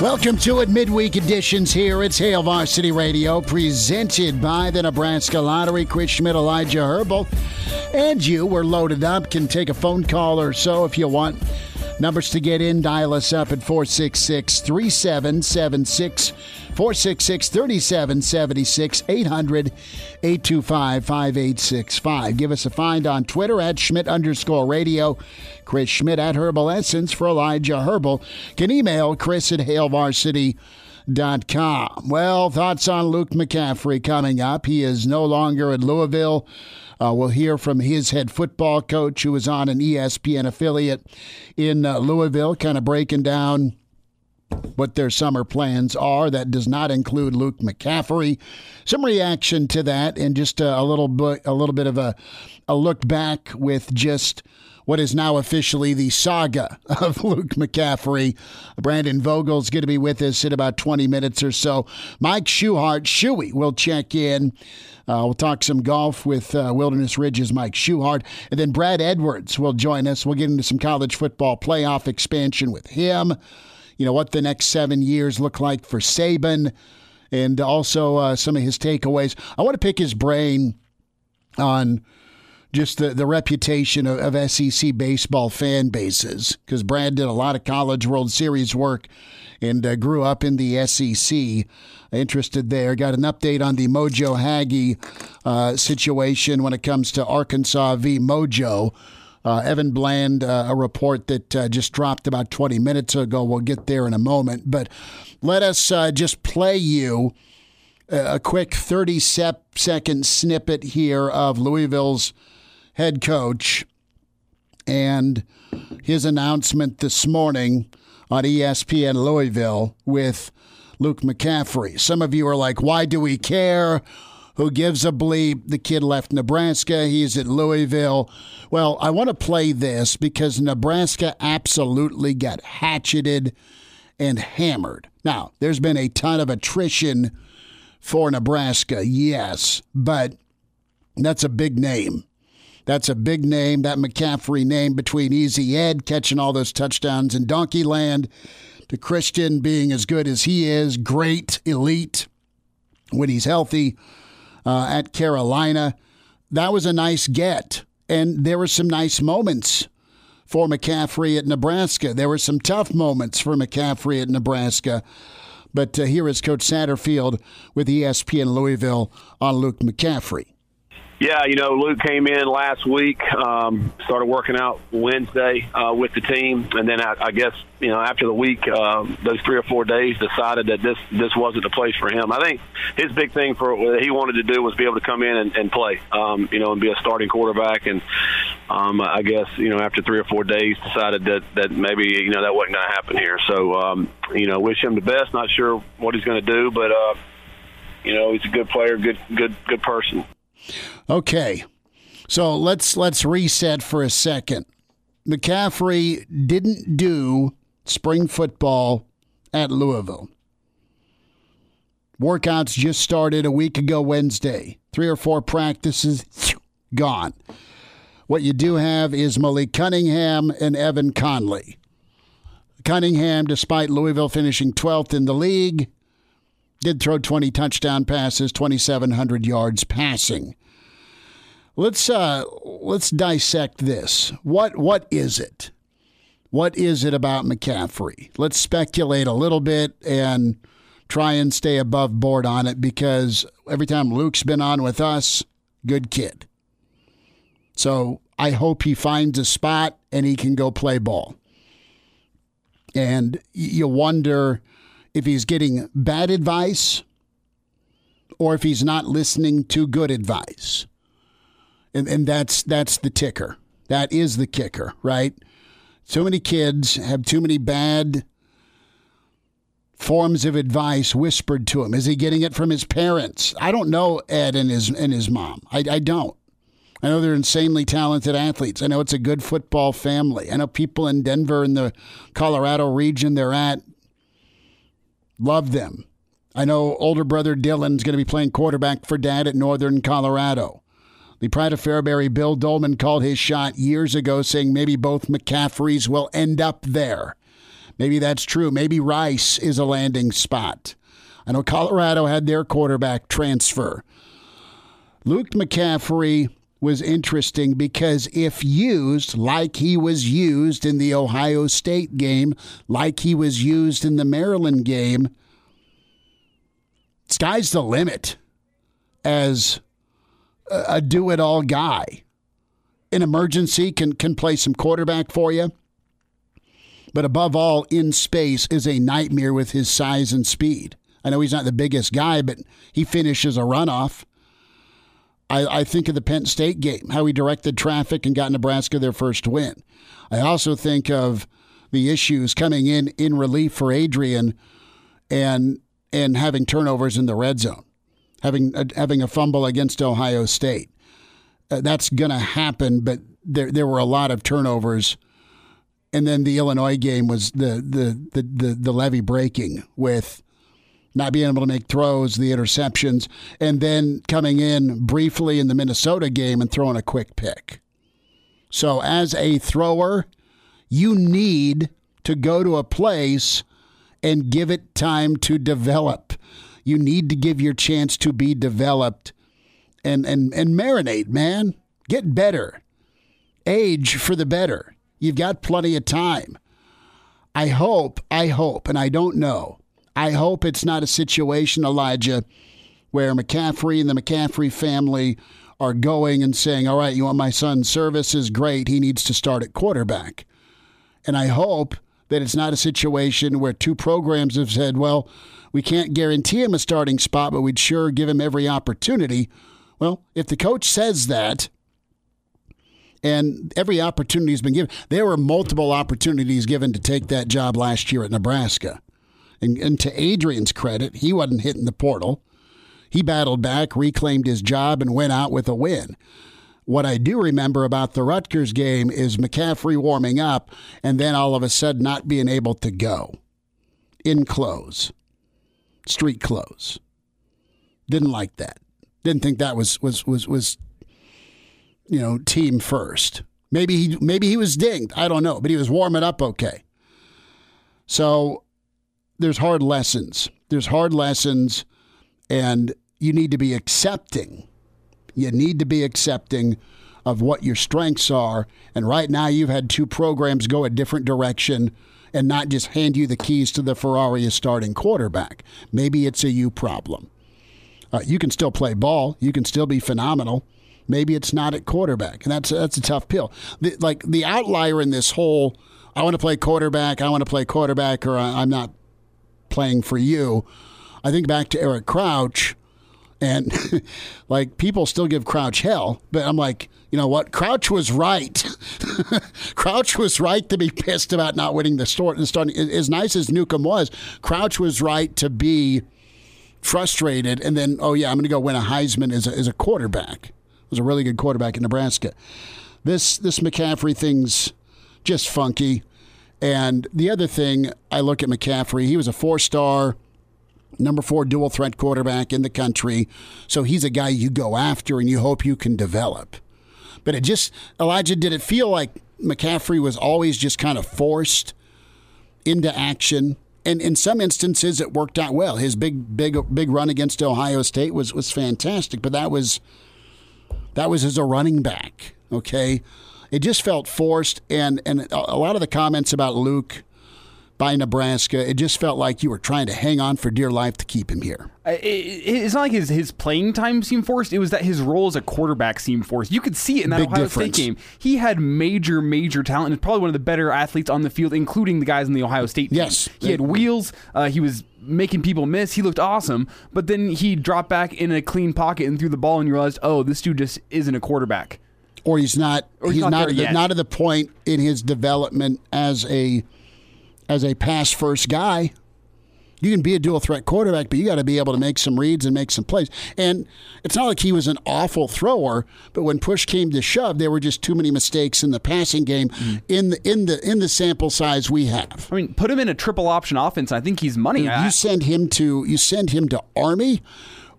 Welcome to it, midweek editions here. It's Hail Varsity Radio, presented by the Nebraska Lottery. Chris Schmidt, Elijah Herbal, and you. We're loaded up. Can take a phone call or so if you want. Numbers to get in, dial us up at 466 3776. 466 3776 800 825 5865. Give us a find on Twitter at Schmidt underscore radio. Chris Schmidt at Herbal Essence for Elijah Herbal. Can email Chris at HailVarsity.com. Well, thoughts on Luke McCaffrey coming up. He is no longer at Louisville. Uh, we'll hear from his head football coach, who is on an ESPN affiliate in uh, Louisville, kind of breaking down what their summer plans are. That does not include Luke McCaffrey. Some reaction to that, and just a, a little bit, a little bit of a, a look back with just what is now officially the saga of Luke McCaffrey. Brandon Vogel's going to be with us in about 20 minutes or so. Mike Schuhart, Shuey, will check in. Uh, we'll talk some golf with uh, Wilderness Ridge's Mike Schuhart. And then Brad Edwards will join us. We'll get into some college football playoff expansion with him you know, what the next seven years look like for Saban and also uh, some of his takeaways. I want to pick his brain on just the, the reputation of, of SEC baseball fan bases because Brad did a lot of College World Series work and uh, grew up in the SEC. Interested there. Got an update on the Mojo Hagge uh, situation when it comes to Arkansas v. Mojo. Uh, Evan Bland, uh, a report that uh, just dropped about 20 minutes ago. We'll get there in a moment. But let us uh, just play you a quick 30 second snippet here of Louisville's head coach and his announcement this morning on ESPN Louisville with Luke McCaffrey. Some of you are like, why do we care? Who gives a bleep? The kid left Nebraska. He's at Louisville. Well, I want to play this because Nebraska absolutely got hatcheted and hammered. Now, there's been a ton of attrition for Nebraska, yes, but that's a big name. That's a big name, that McCaffrey name between Easy Ed catching all those touchdowns in Donkey Land to Christian being as good as he is, great, elite when he's healthy uh, at Carolina. That was a nice get. And there were some nice moments for McCaffrey at Nebraska. There were some tough moments for McCaffrey at Nebraska. But uh, here is Coach Satterfield with ESPN Louisville on Luke McCaffrey. Yeah, you know, Luke came in last week, um, started working out Wednesday uh, with the team, and then I, I guess you know after the week, uh, those three or four days, decided that this this wasn't the place for him. I think his big thing for what he wanted to do was be able to come in and, and play, um, you know, and be a starting quarterback. And um, I guess you know after three or four days, decided that that maybe you know that wasn't going to happen here. So um, you know, wish him the best. Not sure what he's going to do, but uh, you know, he's a good player, good good good person. Okay. So let's let's reset for a second. McCaffrey didn't do spring football at Louisville. Workouts just started a week ago Wednesday. Three or four practices gone. What you do have is Malik Cunningham and Evan Conley. Cunningham, despite Louisville finishing 12th in the league, did throw 20 touchdown passes, 2,700 yards passing. Let's uh, let's dissect this. What what is it? What is it about McCaffrey? Let's speculate a little bit and try and stay above board on it because every time Luke's been on with us, good kid. So I hope he finds a spot and he can go play ball. And you wonder if he's getting bad advice or if he's not listening to good advice. And, and that's that's the ticker. That is the kicker, right? So many kids have too many bad forms of advice whispered to him. Is he getting it from his parents? I don't know Ed and his and his mom. I, I don't. I know they're insanely talented athletes. I know it's a good football family. I know people in Denver and the Colorado region they're at love them. I know older brother Dylan's going to be playing quarterback for dad at Northern Colorado. The pride of Fairbury, Bill Dolman, called his shot years ago, saying maybe both McCaffreys will end up there. Maybe that's true. Maybe Rice is a landing spot. I know Colorado had their quarterback transfer. Luke McCaffrey was interesting because if used like he was used in the Ohio State game, like he was used in the Maryland game, sky's the limit as a do it all guy. In emergency, can, can play some quarterback for you. But above all, in space is a nightmare with his size and speed. I know he's not the biggest guy, but he finishes a runoff. I, I think of the Penn State game, how he directed traffic and got Nebraska their first win. I also think of the issues coming in in relief for Adrian and and having turnovers in the red zone, having uh, having a fumble against Ohio State. Uh, that's going to happen, but there there were a lot of turnovers. And then the Illinois game was the the the the, the levee breaking with not being able to make throws, the interceptions, and then coming in briefly in the Minnesota game and throwing a quick pick. So, as a thrower, you need to go to a place and give it time to develop. You need to give your chance to be developed and, and, and marinate, man. Get better. Age for the better. You've got plenty of time. I hope, I hope, and I don't know I hope it's not a situation, Elijah, where McCaffrey and the McCaffrey family are going and saying, all right, you want my son's service is great. He needs to start at quarterback. And I hope that it's not a situation where two programs have said, well, we can't guarantee him a starting spot, but we'd sure give him every opportunity. Well, if the coach says that, and every opportunity has been given, there were multiple opportunities given to take that job last year at Nebraska. And, and to Adrian's credit, he wasn't hitting the portal. He battled back, reclaimed his job, and went out with a win. What I do remember about the Rutgers game is McCaffrey warming up and then all of a sudden not being able to go in clothes, street clothes. Didn't like that. Didn't think that was was was was you know team first. Maybe he maybe he was dinged. I don't know, but he was warming up okay. So there's hard lessons. There's hard lessons, and you need to be accepting. You need to be accepting of what your strengths are. And right now, you've had two programs go a different direction and not just hand you the keys to the Ferrari as starting quarterback. Maybe it's a you problem. Uh, you can still play ball. You can still be phenomenal. Maybe it's not at quarterback, and that's that's a tough pill. The, like the outlier in this whole, I want to play quarterback. I want to play quarterback, or I'm not playing for you. I think back to Eric Crouch, and like people still give Crouch hell, but I'm like, you know what? Crouch was right. Crouch was right to be pissed about not winning the start. The starting as nice as Newcomb was, Crouch was right to be frustrated. And then, oh yeah, I'm going to go win a Heisman as a, as a quarterback. Was a really good quarterback in Nebraska. This this McCaffrey thing's just funky. And the other thing, I look at McCaffrey, he was a four star, number four dual threat quarterback in the country. So he's a guy you go after and you hope you can develop. But it just, Elijah, did it feel like McCaffrey was always just kind of forced into action? And in some instances, it worked out well. His big, big, big run against Ohio State was was fantastic. But that was that was as a running back. Okay, it just felt forced. And, and a lot of the comments about Luke by Nebraska. It just felt like you were trying to hang on for dear life to keep him here. It's not like his, his playing time seemed forced. It was that his role as a quarterback seemed forced. You could see it in that Big Ohio difference. State game. He had major, major talent. and probably one of the better athletes on the field, including the guys in the Ohio State team. Yes. He had wheels. Uh, he was making people miss. He looked awesome. But then he dropped back in a clean pocket and threw the ball, and you realized, oh, this dude just isn't a quarterback. Or he's not. Or he's he's not not at the, not at the point in his development as a as a pass first guy. You can be a dual threat quarterback, but you got to be able to make some reads and make some plays. And it's not like he was an awful thrower, but when push came to shove, there were just too many mistakes in the passing game Mm. in the in the in the sample size we have. I mean, put him in a triple option offense. I think he's money. I- You send him to you send him to Army,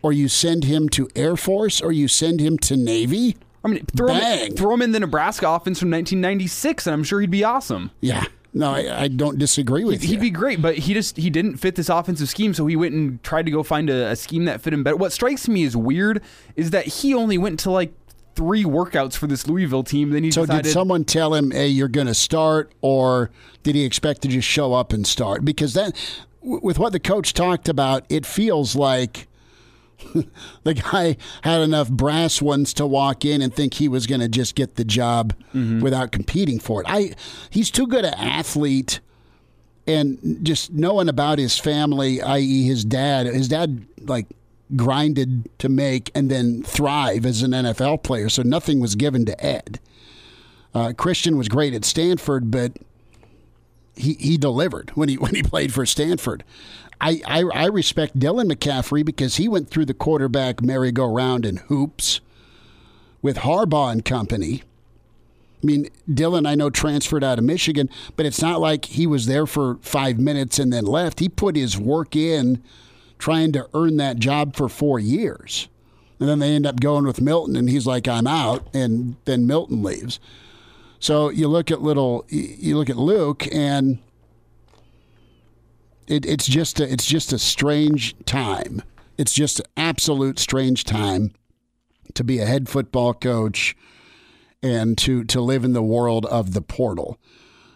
or you send him to Air Force, or you send him to Navy. I mean, throw him, throw him in the Nebraska offense from 1996, and I'm sure he'd be awesome. Yeah, no, I, I don't disagree with you. He'd be great, but he just he didn't fit this offensive scheme, so he went and tried to go find a, a scheme that fit him better. What strikes me as weird is that he only went to like three workouts for this Louisville team. Then he So decided did someone tell him, "Hey, you're going to start," or did he expect to just show up and start? Because that, with what the coach talked about, it feels like the guy had enough brass ones to walk in and think he was going to just get the job without competing for it. I, he's too good an athlete. And just knowing about his family, i.e., his dad, his dad like grinded to make and then thrive as an NFL player. So nothing was given to Ed. Uh, Christian was great at Stanford, but he, he delivered when he when he played for Stanford. I, I I respect Dylan McCaffrey because he went through the quarterback merry-go-round in hoops with Harbaugh and company. I mean, Dylan, I know transferred out of Michigan, but it's not like he was there for five minutes and then left. He put his work in trying to earn that job for four years. And then they end up going with Milton, and he's like, I'm out. And then Milton leaves. So you look at little, you look at Luke, and it, it's just a, it's just a strange time. It's just an absolute strange time to be a head football coach and to to live in the world of the portal.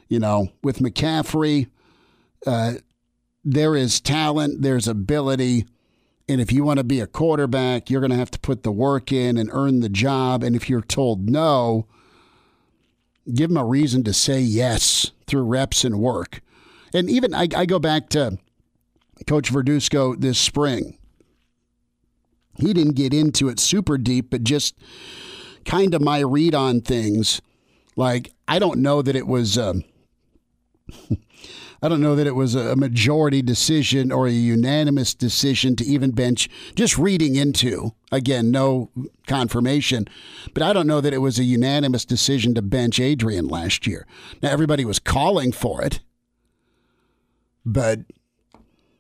You know, with McCaffrey, uh, there is talent, there's ability, and if you want to be a quarterback, you're going to have to put the work in and earn the job. And if you're told no, give them a reason to say yes through reps and work. And even I, I go back to Coach Verduzco this spring. He didn't get into it super deep, but just kind of my read on things. Like I don't know that it was. Um, I don't know that it was a majority decision or a unanimous decision to even bench. Just reading into again, no confirmation, but I don't know that it was a unanimous decision to bench Adrian last year. Now everybody was calling for it, but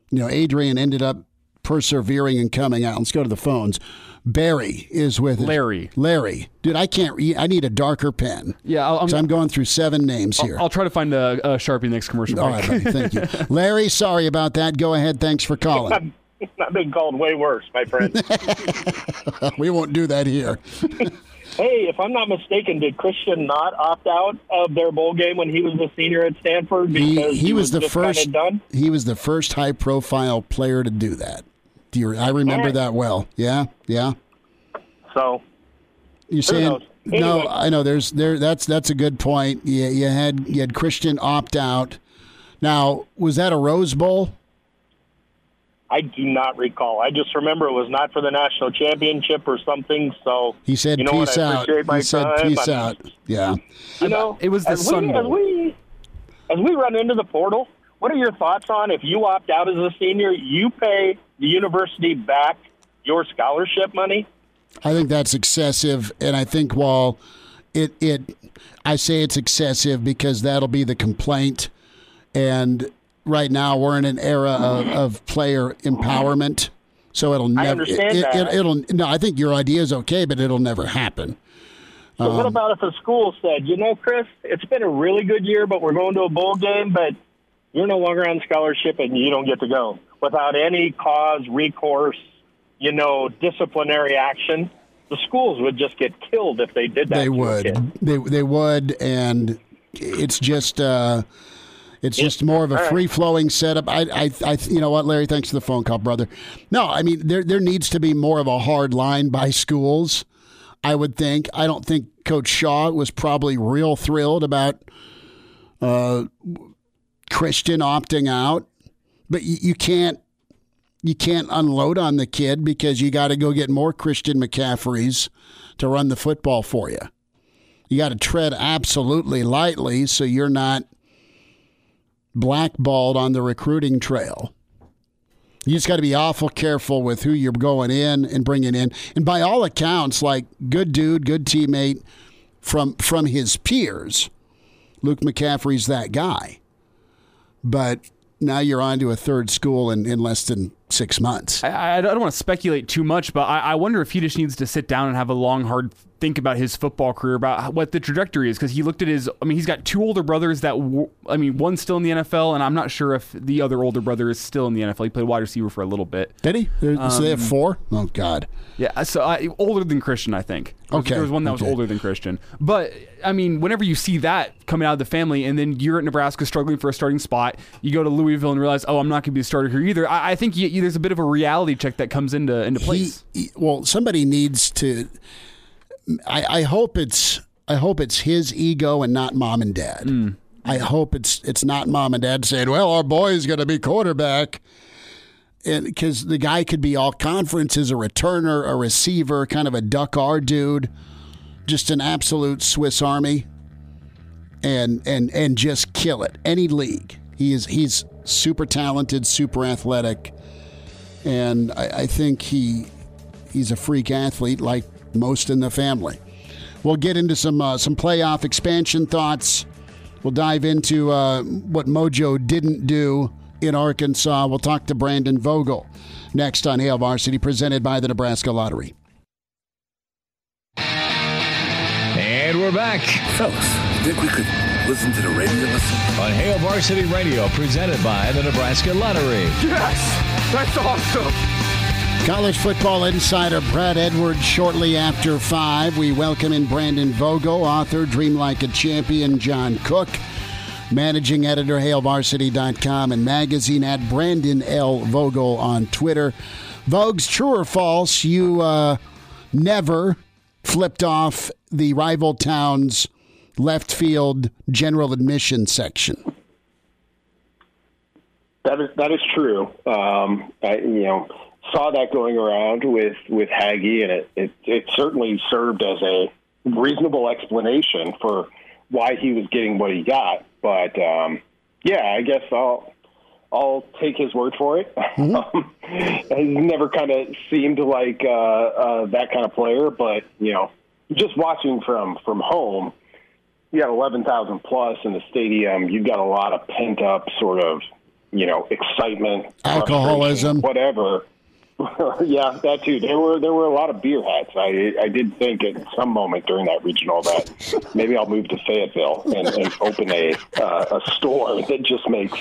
you know Adrian ended up persevering and coming out. Let's go to the phones. Barry is with us. Larry. Larry, dude, I can't. Read. I need a darker pen. Yeah, I'll, I'm, So I'm going through seven names here. I'll try to find a, a sharpie next commercial All break. right, buddy. Thank you. Larry, sorry about that. Go ahead. Thanks for calling. I've been called way worse, my friend. we won't do that here. Hey, if I'm not mistaken, did Christian not opt out of their bowl game when he was a senior at Stanford He, because he was the first. done? He was the first high profile player to do that. Do you? I remember right. that well. Yeah, yeah. So You're saying knows? no? I know. There's there. That's that's a good point. You, you had you had Christian opt out. Now was that a Rose Bowl? I do not recall. I just remember it was not for the national championship or something. So He said, you know "Peace out." appreciate He said, time. "Peace I'm- out." Yeah. You know, It was the as Sun we, as we as we run into the portal. What are your thoughts on if you opt out as a senior, you pay the university back your scholarship money? I think that's excessive, and I think while it it, I say it's excessive because that'll be the complaint, and right now we're in an era of, of player empowerment, so it'll never. understand it, that. It, will no. I think your idea is okay, but it'll never happen. But Um, what about if a school said, you know, Chris, it's been a really good year, but we're going to a bowl game, but you're no longer on scholarship and you don't get to go without any cause, recourse, you know, disciplinary action? The schools would just get killed if they did that. They would. They they would, and it's just uh, It's just more of a free flowing setup. I, I, I, you know what, Larry? Thanks for the phone call, brother. No, I mean there there needs to be more of a hard line by schools. I would think. I don't think Coach Shaw was probably real thrilled about uh, Christian opting out, but you, you can't you can't unload on the kid because you got to go get more Christian McCaffreys to run the football for you. You got to tread absolutely lightly so you're not blackballed on the recruiting trail. You just got to be awful careful with who you're going in and bringing in. And by all accounts, like good dude, good teammate from from his peers. Luke McCaffrey's that guy. But now you're on to a third school in, in less than six months. I, I don't want to speculate too much, but I, I wonder if he just needs to sit down and have a long, hard think about his football career, about what the trajectory is, because he looked at his. I mean, he's got two older brothers that. I mean, one's still in the NFL, and I'm not sure if the other older brother is still in the NFL. He played wide receiver for a little bit. Did he? Um, so they have four. Oh God. Yeah, so uh, older than Christian, I think. Okay. There was one that okay. was older than Christian, but I mean, whenever you see that coming out of the family, and then you're at Nebraska struggling for a starting spot, you go to Louisville and realize, oh, I'm not going to be a starter here either. I, I think you, you, there's a bit of a reality check that comes into into place. He, he, well, somebody needs to I, I hope it's I hope it's his ego and not mom and dad. Mm. I hope it's it's not mom and dad saying, "Well, our boy's going to be quarterback," because the guy could be all conferences, a returner, a receiver, kind of a duck R dude, just an absolute Swiss Army, and and and just kill it any league. He is he's super talented, super athletic, and I, I think he he's a freak athlete like most in the family. We'll get into some uh, some playoff expansion thoughts. We'll dive into uh, what Mojo didn't do in Arkansas. We'll talk to Brandon Vogel next on Hail Varsity, presented by the Nebraska Lottery. And we're back. Fellas, think we could listen to the radio listen? On Hail Varsity Radio, presented by the Nebraska Lottery. Yes! That's awesome! College football insider Brad Edwards shortly after 5. We welcome in Brandon Vogel, author, Dream Like a Champion, John Cook, managing editor, HailVarsity.com, and magazine at Brandon L. Vogel on Twitter. Vogues, true or false, you uh, never flipped off the rival town's left field general admission section. That is that is true. Um, I, you know, saw that going around with with Hagge, and it, it it certainly served as a reasonable explanation for why he was getting what he got. But um, yeah, I guess I'll I'll take his word for it. Mm-hmm. He's never kind of seemed like uh, uh, that kind of player, but you know, just watching from from home, you got eleven thousand plus in the stadium. You've got a lot of pent up sort of you know excitement, alcoholism, whatever. yeah, that too. There were there were a lot of beer hats. I I did think at some moment during that regional that maybe I'll move to Fayetteville and, and open a uh, a store that just makes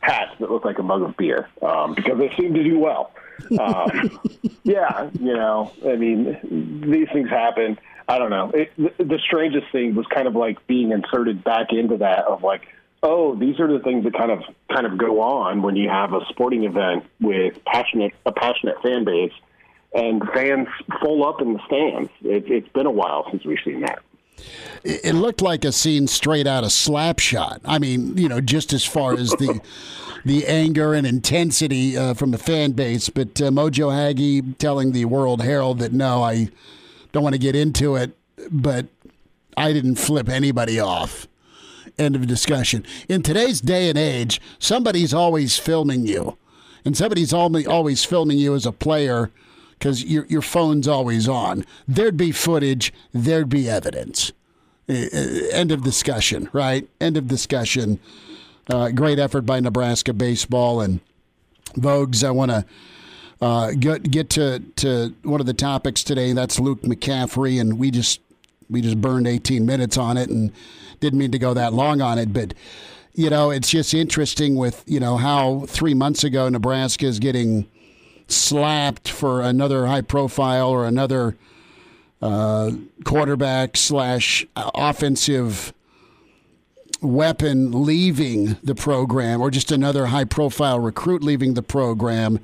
hats that look like a mug of beer um, because they seem to do well. Um, yeah, you know, I mean, these things happen. I don't know. It, the, the strangest thing was kind of like being inserted back into that of like oh, these are the things that kind of kind of go on when you have a sporting event with passionate a passionate fan base and fans full up in the stands. It, it's been a while since we've seen that. It looked like a scene straight out of Slapshot. I mean, you know, just as far as the the anger and intensity uh, from the fan base. But uh, Mojo Hagge telling the World Herald that no, I don't want to get into it, but I didn't flip anybody off. End of discussion. In today's day and age, somebody's always filming you, and somebody's always filming you as a player because your your phone's always on. There'd be footage. There'd be evidence. End of discussion. Right. End of discussion. Uh, great effort by Nebraska baseball and Vogues. I want to. Uh, get get to, to one of the topics today. That's Luke McCaffrey, and we just we just burned 18 minutes on it, and didn't mean to go that long on it, but you know, it's just interesting with you know how three months ago Nebraska is getting slapped for another high profile or another uh, quarterback slash offensive weapon leaving the program or just another high profile recruit leaving the program.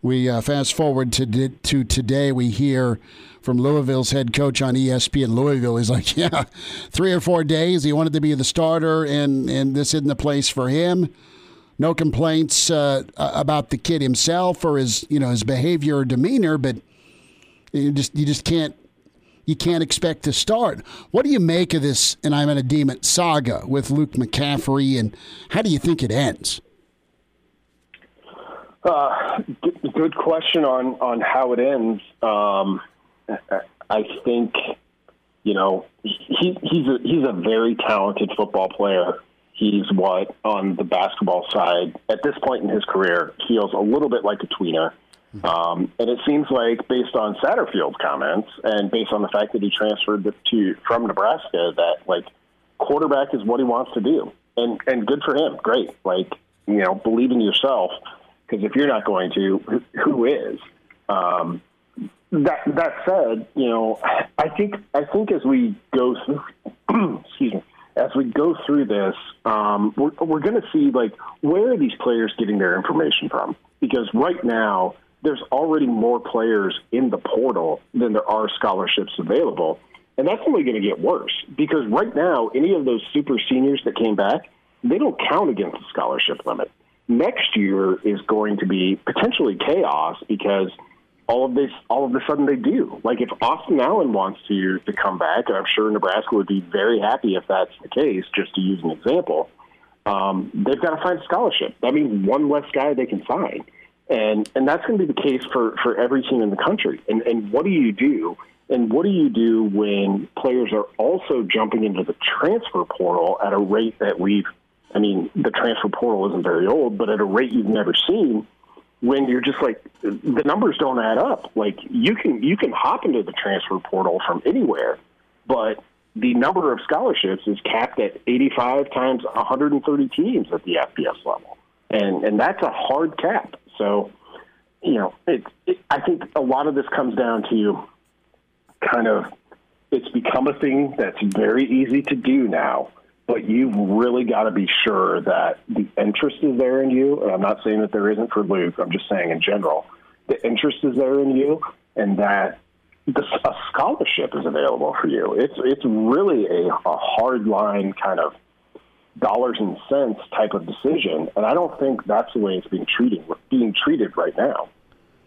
We uh, fast forward to, to today, we hear from Louisville's head coach on ESPN Louisville. He's like, yeah, three or four days. He wanted to be the starter, and, and this isn't the place for him. No complaints uh, about the kid himself or his, you know, his behavior or demeanor, but you just you just can't you can't expect to start. What do you make of this? And I'm in a demon saga with Luke McCaffrey, and how do you think it ends? Uh, good question on on how it ends. Um, I think you know he, he's a he's a very talented football player. He's what on the basketball side at this point in his career feels a little bit like a tweener. Um, and it seems like, based on Satterfield's comments and based on the fact that he transferred to from Nebraska, that like quarterback is what he wants to do, and and good for him. Great, like you know, believe in yourself because if you're not going to, who is? Um, that that said, you know, I think I think as we go through, excuse me, as we go through this, um, we're we're going to see like where are these players getting their information from? Because right now there's already more players in the portal than there are scholarships available. And that's only going to get worse because right now, any of those super seniors that came back, they don't count against the scholarship limit. Next year is going to be potentially chaos because all of this, all of a sudden they do. Like if Austin Allen wants to to come back, and I'm sure Nebraska would be very happy if that's the case. Just to use an example, um, they've got to find a scholarship. That means one less guy they can sign and and that's going to be the case for for every team in the country. And and what do you do? And what do you do when players are also jumping into the transfer portal at a rate that we've? I mean, the transfer portal isn't very old, but at a rate you've never seen. When you're just like the numbers don't add up. Like you can you can hop into the transfer portal from anywhere, but the number of scholarships is capped at 85 times 130 teams at the FBS level, and and that's a hard cap. So, you know, it, it, I think a lot of this comes down to kind of it's become a thing that's very easy to do now, but you've really got to be sure that the interest is there in you. And I'm not saying that there isn't for Luke, I'm just saying in general, the interest is there in you and that the, a scholarship is available for you. It's, it's really a, a hard line kind of dollars and cents type of decision. And I don't think that's the way it's being treated being treated right now.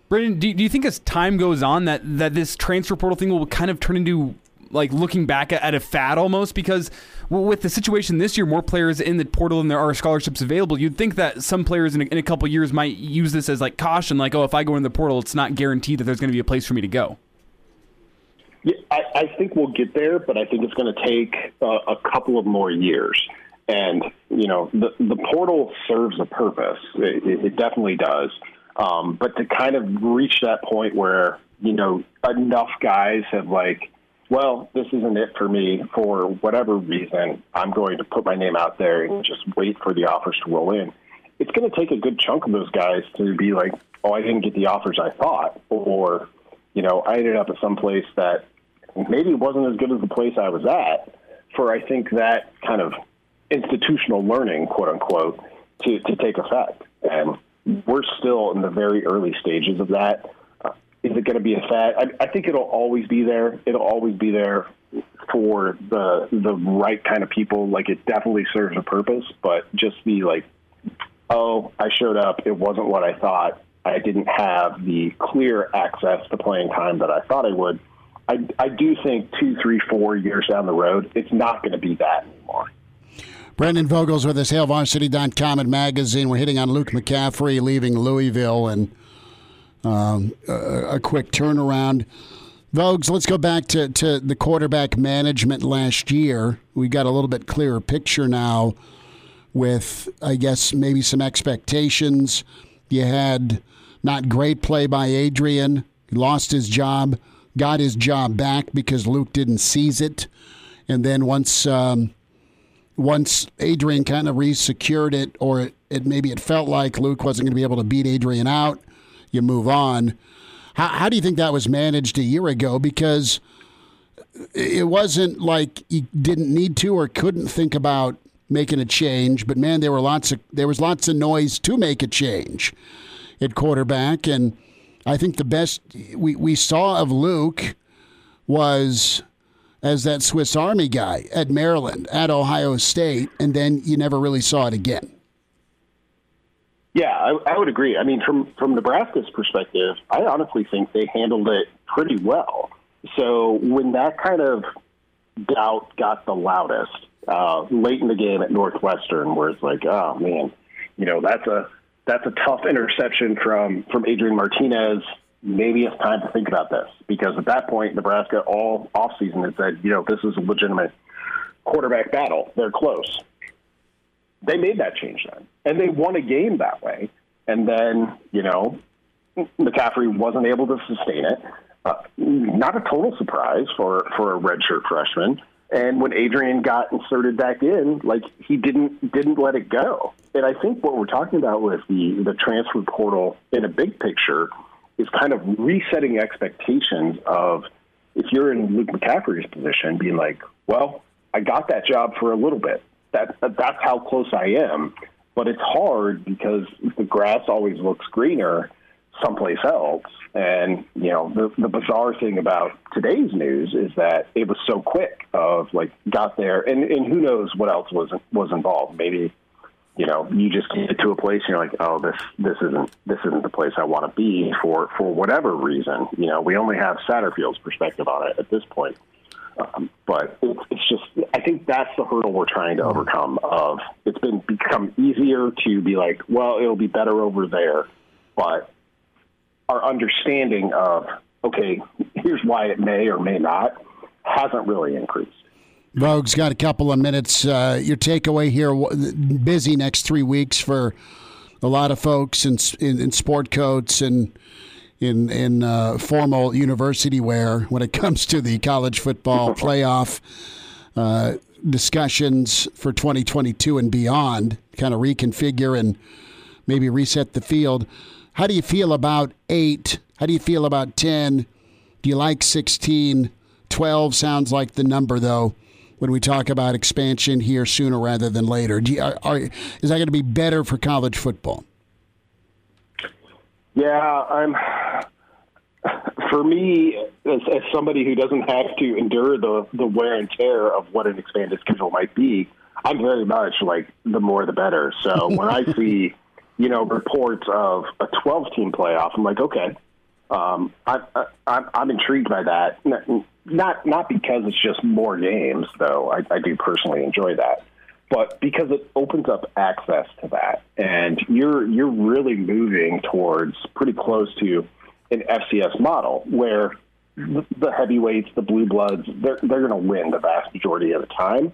Brandon, do, do you think as time goes on that that this transfer portal thing will kind of turn into like looking back at, at a fad almost because with the situation this year, more players in the portal than there are scholarships available. You'd think that some players in a, in a couple years might use this as like caution, like, oh, if I go in the portal, it's not guaranteed that there's going to be a place for me to go. Yeah, I, I think we'll get there, but I think it's going to take uh, a couple of more years. And you know, the the portal serves a purpose. It, it definitely does. Um, but to kind of reach that point where you know enough guys have like, well, this isn't it for me for whatever reason. I'm going to put my name out there and just wait for the offers to roll in. It's going to take a good chunk of those guys to be like, oh, I didn't get the offers I thought, or you know, I ended up at some place that maybe wasn't as good as the place I was at. For I think that kind of institutional learning, quote unquote, to, to take effect. And we're still in the very early stages of that. Is it going to be a fad? I, I think it'll always be there. It'll always be there for the the right kind of people. Like it definitely serves a purpose, but just be like, oh, I showed up. It wasn't what I thought. I didn't have the clear access to playing time that I thought I would. I, I do think two, three, four years down the road, it's not going to be that anymore. Brandon Vogel's with us, HailVarsity.com and magazine. We're hitting on Luke McCaffrey leaving Louisville and um, a, a, quick turnaround. Vogues, let's go back to, to the quarterback management last year. We got a little bit clearer picture now with, I guess, maybe some expectations. You had not great play by Adrian. He lost his job, got his job back because Luke didn't seize it. And then once um, once Adrian kind of re-secured it, or it, it, maybe it felt like Luke wasn't going to be able to beat Adrian out, you move on. How, how do you think that was managed a year ago? Because it wasn't like you didn't need to or couldn't think about making a change, but man, there were lots of there was lots of noise to make a change at quarterback, and I think the best we, we saw of Luke was as that Swiss Army guy at Maryland, at Ohio State, and then you never really saw it again. Yeah, I, I would agree. I mean, from from Nebraska's perspective, I honestly think they handled it pretty well. So when that kind of doubt got the loudest uh, late in the game at Northwestern, where it's like, oh man, you know that's a that's a tough interception from from Adrian Martinez. Maybe it's time to think about this because at that point, Nebraska all offseason had said, you know, this is a legitimate quarterback battle. They're close. They made that change then, and they won a game that way. And then, you know, McCaffrey wasn't able to sustain it. Uh, not a total surprise for for a redshirt freshman. And when Adrian got inserted back in, like he didn't didn't let it go. And I think what we're talking about with the the transfer portal in a big picture is kind of resetting expectations of if you're in Luke McCaffrey's position, being like, well, I got that job for a little bit. That, that that's how close I am. But it's hard because the grass always looks greener someplace else. And you know, the the bizarre thing about today's news is that it was so quick. Of like got there, and and who knows what else was was involved. Maybe you know you just get to a place and you're like, oh, this this isn't this isn't the place I want to be for for whatever reason. You know, we only have Satterfield's perspective on it at this point. Um, but it's, it's just, I think that's the hurdle we're trying to overcome. Of it's been become easier to be like, well, it'll be better over there, but our understanding of okay, here's why it may or may not hasn't really increased. Vogue's got a couple of minutes. Uh, your takeaway here: busy next three weeks for a lot of folks in in, in sport coats and in in uh, formal university wear when it comes to the college football playoff uh, discussions for 2022 and beyond. Kind of reconfigure and maybe reset the field. How do you feel about eight? How do you feel about ten? Do you like 16? 12 sounds like the number though when we talk about expansion here sooner rather than later. You, are, are, is that going to be better for college football? Yeah, I'm. For me, as, as somebody who doesn't have to endure the the wear and tear of what an expanded schedule might be, I'm very much like the more the better. So when I see, you know, reports of a 12 team playoff, I'm like, okay, um, I, I, I'm intrigued by that. Not not because it's just more games, though. I, I do personally enjoy that but because it opens up access to that, and you're you're really moving towards pretty close to an FCS model where the heavyweights, the blue bloods, they're they're going to win the vast majority of the time,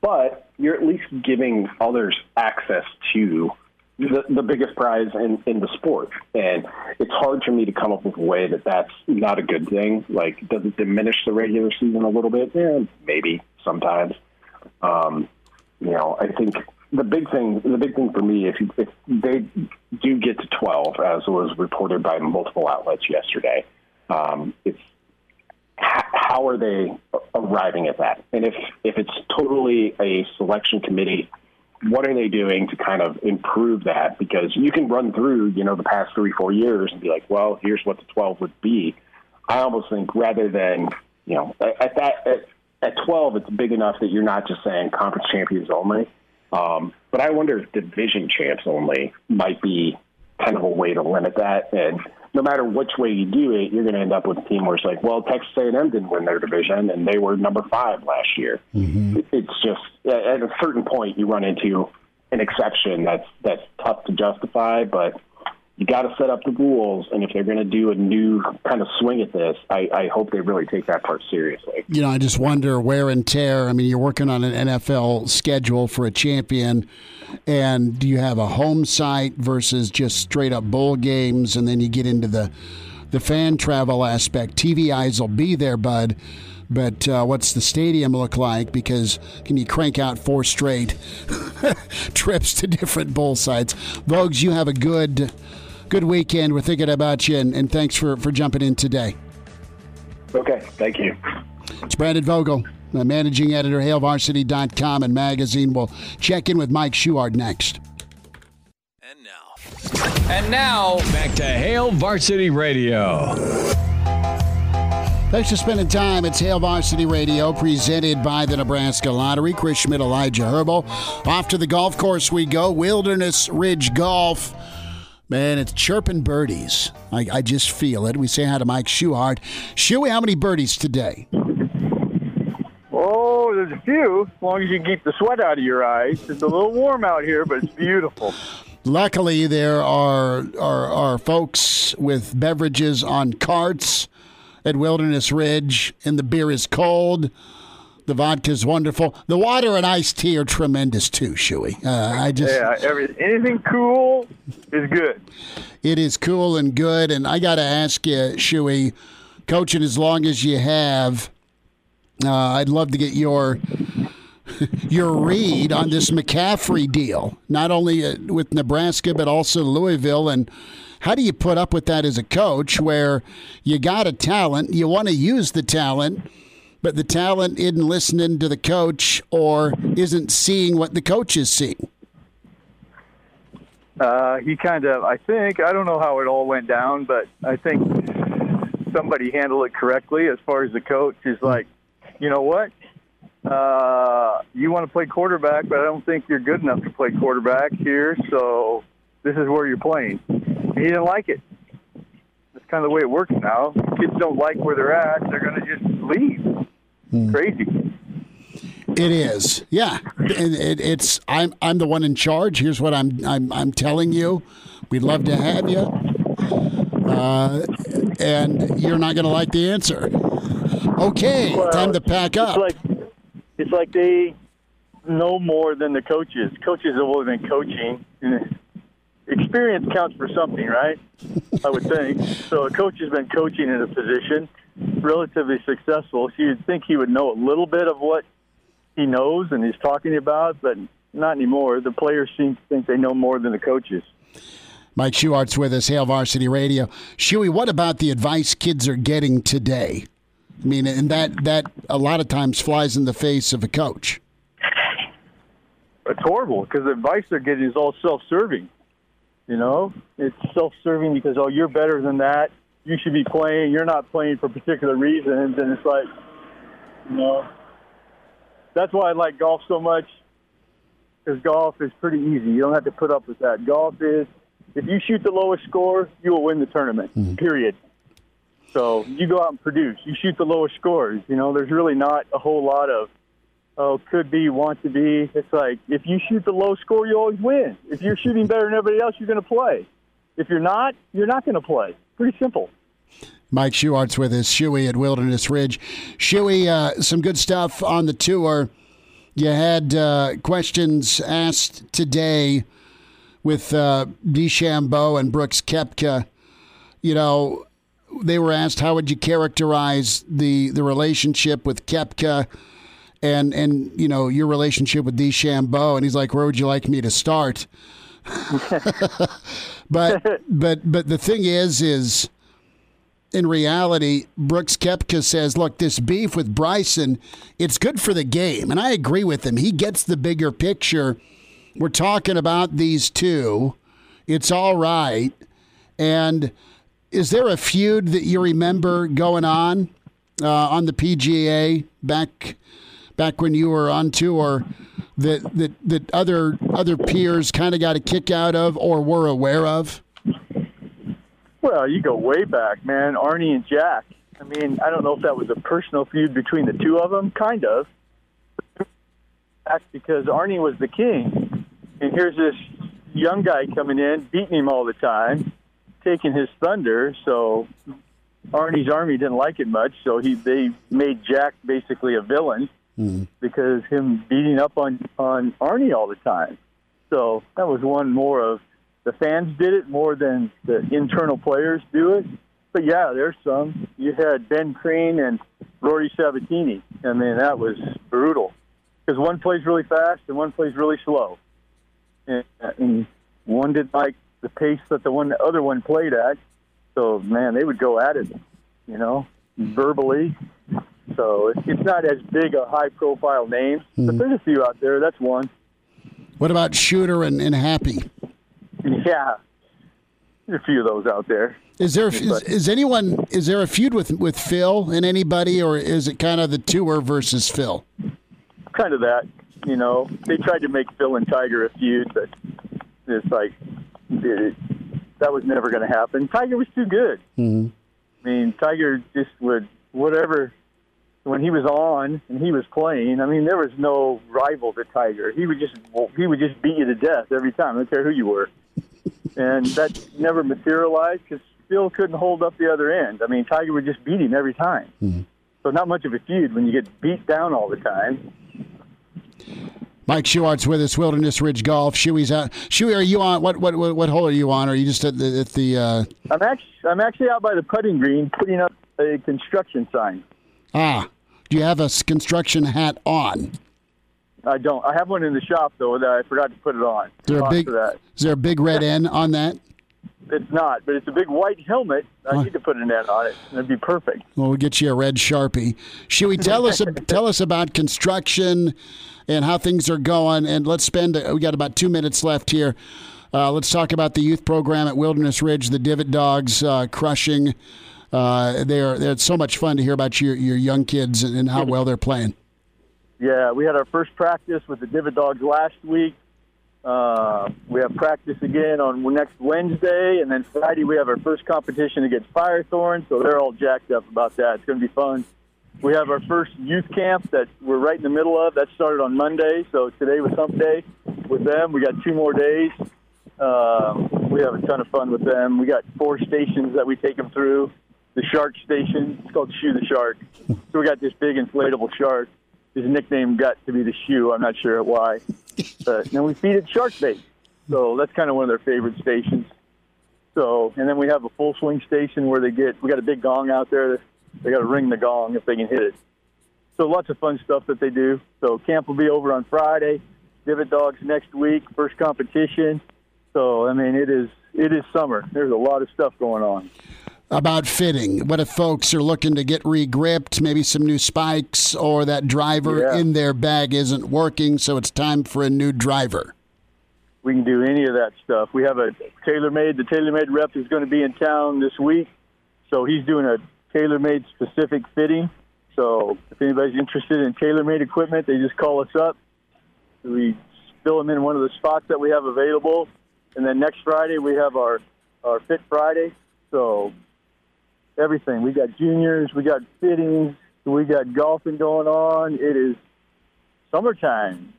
but you're at least giving others access to the, the biggest prize in, in the sport. And it's hard for me to come up with a way that that's not a good thing. Like, does it diminish the regular season a little bit? Yeah, maybe sometimes. Um, you know, I think the big thing, the big thing for me, if, you, if they do get to 12, as was reported by multiple outlets yesterday, um, it's how are they arriving at that? And if if it's totally a selection committee, what are they doing to kind of improve that? Because you can run through, you know, the past three, four years and be like, well, here's what the 12 would be. I almost think rather than, you know, at that, at, at 12, it's big enough that you're not just saying conference champions only. Um, but I wonder if division champs only might be kind of a way to limit that. And no matter which way you do it, you're going to end up with a team where it's like, well, Texas A&M didn't win their division, and they were number five last year. Mm-hmm. It's just at a certain point you run into an exception that's that's tough to justify, but you got to set up the rules. And if they're going to do a new kind of swing at this, I, I, hope they really take that part seriously. You know, I just wonder wear and tear. I mean, you're working on an NFL schedule for a champion, and do you have a home site versus just straight up bowl games? And then you get into the the fan travel aspect. TV eyes will be there, bud. But uh, what's the stadium look like? Because can you crank out four straight trips to different bowl sites? Vogues, you have a good good weekend. We're thinking about you, and, and thanks for, for jumping in today. Okay, thank you. It's Brandon Vogel, the managing editor, HailVarsity.com and magazine. We'll check in with Mike Schuart next. And now. And now, back to Hail Varsity Radio. Thanks for spending time. It's Hail Varsity Radio, presented by the Nebraska Lottery. Chris Schmidt, Elijah Herbal. Off to the golf course we go. Wilderness Ridge Golf. Man, it's chirping birdies. I, I just feel it. We say hi to Mike Schuart. Shuey, how many birdies today? Oh, there's a few. As long as you keep the sweat out of your eyes. It's a little warm out here, but it's beautiful. Luckily, there are, are, are folks with beverages on carts at Wilderness Ridge, and the beer is cold. The vodka is wonderful. The water and iced tea are tremendous too, Shuey. Uh, I just yeah, every, anything cool is good. It is cool and good, and I got to ask you, Shuey, coaching as long as you have, uh, I'd love to get your your read on this McCaffrey deal, not only uh, with Nebraska but also Louisville, and how do you put up with that as a coach, where you got a talent, you want to use the talent but the talent isn't listening to the coach or isn't seeing what the coach is seeing? Uh, he kind of, I think, I don't know how it all went down, but I think somebody handled it correctly as far as the coach is like, you know what? Uh, you want to play quarterback, but I don't think you're good enough to play quarterback here, so this is where you're playing. He didn't like it. That's kind of the way it works now. Kids don't like where they're at, they're going to just leave. Mm. Crazy. It is, yeah. It, it, it's I'm I'm the one in charge. Here's what I'm I'm I'm telling you. We'd love to have you, uh, and you're not going to like the answer. Okay, well, time to pack up. It's like it's like they know more than the coaches. Coaches have only been coaching. Experience counts for something, right? I would think. So a coach has been coaching in a position relatively successful. So you'd think he would know a little bit of what he knows and he's talking about, but not anymore. The players seem to think they know more than the coaches. Mike Schuart's with us, Hail Varsity Radio. Shuey, what about the advice kids are getting today? I mean, and that that a lot of times flies in the face of a coach. It's horrible because the advice they're getting is all self-serving. You know, it's self-serving because oh, you're better than that you should be playing. You're not playing for particular reasons, and it's like, you know, that's why I like golf so much. Because golf is pretty easy. You don't have to put up with that. Golf is, if you shoot the lowest score, you will win the tournament. Mm-hmm. Period. So you go out and produce. You shoot the lowest scores. You know, there's really not a whole lot of oh, could be, want to be. It's like if you shoot the low score, you always win. If you're shooting better than everybody else, you're going to play. If you're not, you're not going to play. Pretty simple. Mike Schuart's with us, Shuey at Wilderness Ridge. Shuey, uh, some good stuff on the tour. You had uh, questions asked today with uh, DeChambeau and Brooks Koepka. You know, they were asked how would you characterize the the relationship with Koepka and and you know your relationship with DeChambeau, and he's like, where would you like me to start? but but but the thing is, is in reality, Brooks Koepka says, look, this beef with Bryson, it's good for the game. And I agree with him. He gets the bigger picture. We're talking about these two. It's all right. And is there a feud that you remember going on uh, on the PGA back back when you were on tour that that that other other peers kind of got a kick out of or were aware of? Well, you go way back, man. Arnie and Jack. I mean, I don't know if that was a personal feud between the two of them. Kind of. That's because Arnie was the king, and here's this young guy coming in, beating him all the time, taking his thunder. So Arnie's army didn't like it much, so he they made Jack basically a villain mm. because him beating up on on Arnie all the time. So that was one more of the fans did it more than the internal players do it. But yeah, there's some. You had Ben Crane and Rory Sabatini. I mean, that was brutal because one plays really fast and one plays really slow, and, and one did like the pace that the one the other one played at. So man, they would go at it, you know, verbally. So it's, it's not as big a high profile name, mm-hmm. but there's a few out there. That's one. What about Shooter and, and Happy? Yeah, there's a few of those out there. Is there is, is anyone is there a feud with with Phil and anybody, or is it kind of the tour versus Phil? Kind of that. You know, they tried to make Phil and Tiger a feud, but it's like it, that was never going to happen. Tiger was too good. Mm-hmm. I mean, Tiger just would whatever when he was on and he was playing. I mean, there was no rival to Tiger. He would just he would just beat you to death every time. I don't care who you were, and that never materialized because Phil couldn't hold up the other end. I mean, Tiger would just beat him every time. Mm-hmm. So not much of a feud when you get beat down all the time. Mike Schuart's with us, Wilderness Ridge Golf. Shuey's out. Shuey, are you on? What what what, hole are you on? Or are you just at the? At the uh... I'm actually I'm actually out by the putting green, putting up a construction sign. Ah, do you have a construction hat on? I don't. I have one in the shop though that I forgot to put it on. Is there a big? Is there a big red N on that? It's not, but it's a big white helmet. I huh. need to put an N on it. That'd be perfect. Well, we'll get you a red sharpie. Should we tell us tell us about construction and how things are going? And let's spend. We got about two minutes left here. Uh, let's talk about the youth program at Wilderness Ridge. The Divot Dogs uh, crushing. Uh, they're, they're so much fun to hear about your your young kids and, how well they're playing. Yeah, we had our first practice with the Divot Dogs last week. Uh, we have practice again on next Wednesday, and then Friday we have our first competition against Firethorn. So they're all jacked up about that. It's going to be fun. We have our first youth camp that we're right in the middle of. That started on Monday, so today was Hump Day with them. We got two more days. Uh, we have a ton of fun with them. We got four stations that we take them through. The shark station, it's called Shoe the Shark. So we got this big inflatable shark. His nickname got to be the shoe. I'm not sure why. But then we feed it shark bait. So that's kind of one of their favorite stations. So, and then we have a full swing station where they get, we got a big gong out there. They got to ring the gong if they can hit it. So lots of fun stuff that they do. So camp will be over on Friday. Divot Dogs next week, first competition. So, I mean, it is, it is summer. There's a lot of stuff going on about fitting. What if folks are looking to get regripped, maybe some new spikes, or that driver yeah. in their bag isn't working, so it's time for a new driver? We can do any of that stuff. We have a TaylorMade. The TaylorMade rep is going to be in town this week, so he's doing a TaylorMade specific fitting. So if anybody's interested in TaylorMade equipment, they just call us up. We fill them in one of the spots that we have available, and then next Friday we have our our Fit Friday. So everything. We got juniors, we got fittings, we got golfing going on. It is summertime.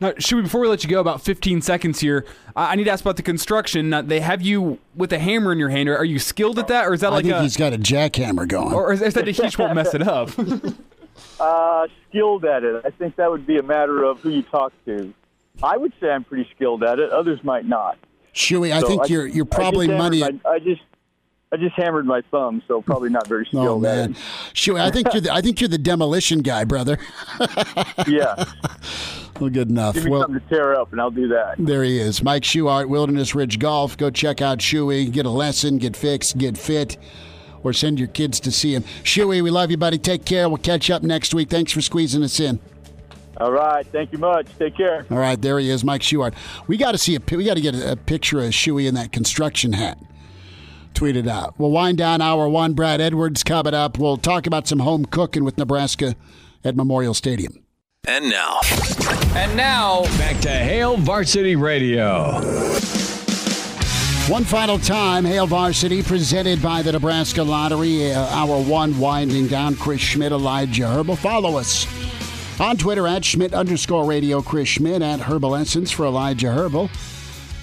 Now, should we, before we let you go, about 15 seconds here, I need to ask about the construction. Now, they have you with a hammer in your hand. Are you skilled at that, or is that like I think a, he's got a jackhammer going, or is that he won't mess it up? uh, skilled at it. I think that would be a matter of who you talk to. I would say I'm pretty skilled at it. Others might not. Shuey, I so think I, you're you're probably money. I, I just I just hammered my thumb, so probably not very oh, skilled. Oh man, sure. I think you're the, I think you're the demolition guy, brother. yeah. Well, good enough. Give me well, something to tear up, and I'll do that. There he is, Mike Shuart, Wilderness Ridge Golf. Go check out Shuey, get a lesson, get fixed, get fit, or send your kids to see him. Shuey, we love you, buddy. Take care. We'll catch up next week. Thanks for squeezing us in. All right, thank you much. Take care. All right, there he is, Mike Shuart. We got to see a we got to get a, a picture of Shuey in that construction hat tweeted out. We'll wind down hour one. Brad Edwards coming up. We'll talk about some home cooking with Nebraska at Memorial Stadium. And now. And now, back to Hail Varsity Radio. One final time, Hail Varsity, presented by the Nebraska Lottery. Uh, hour one winding down. Chris Schmidt, Elijah Herbal. Follow us on Twitter at Schmidt underscore radio. Chris Schmidt at Herbal Essence for Elijah Herbal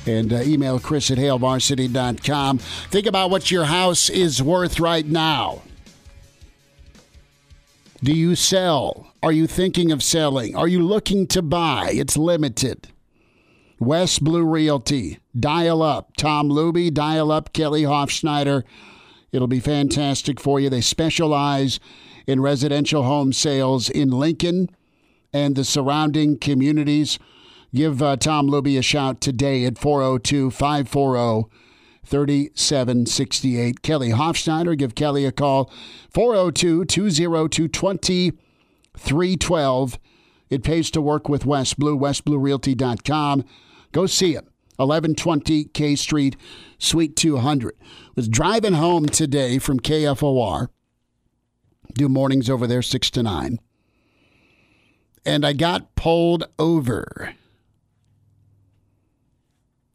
and uh, email chris at hailvarsity.com. Think about what your house is worth right now. Do you sell? Are you thinking of selling? Are you looking to buy? It's limited. West Blue Realty. Dial up Tom Luby, dial up Kelly Hofschneider. It'll be fantastic for you. They specialize in residential home sales in Lincoln and the surrounding communities. Give uh, Tom Luby a shout today at 402 540 3768. Kelly Hofsteiner, give Kelly a call 402 202 2312. It pays to work with West Blue, westbluerealty.com. Go see him. 1120 K Street, Suite 200. Was driving home today from KFOR. Do mornings over there 6 to 9. And I got pulled over.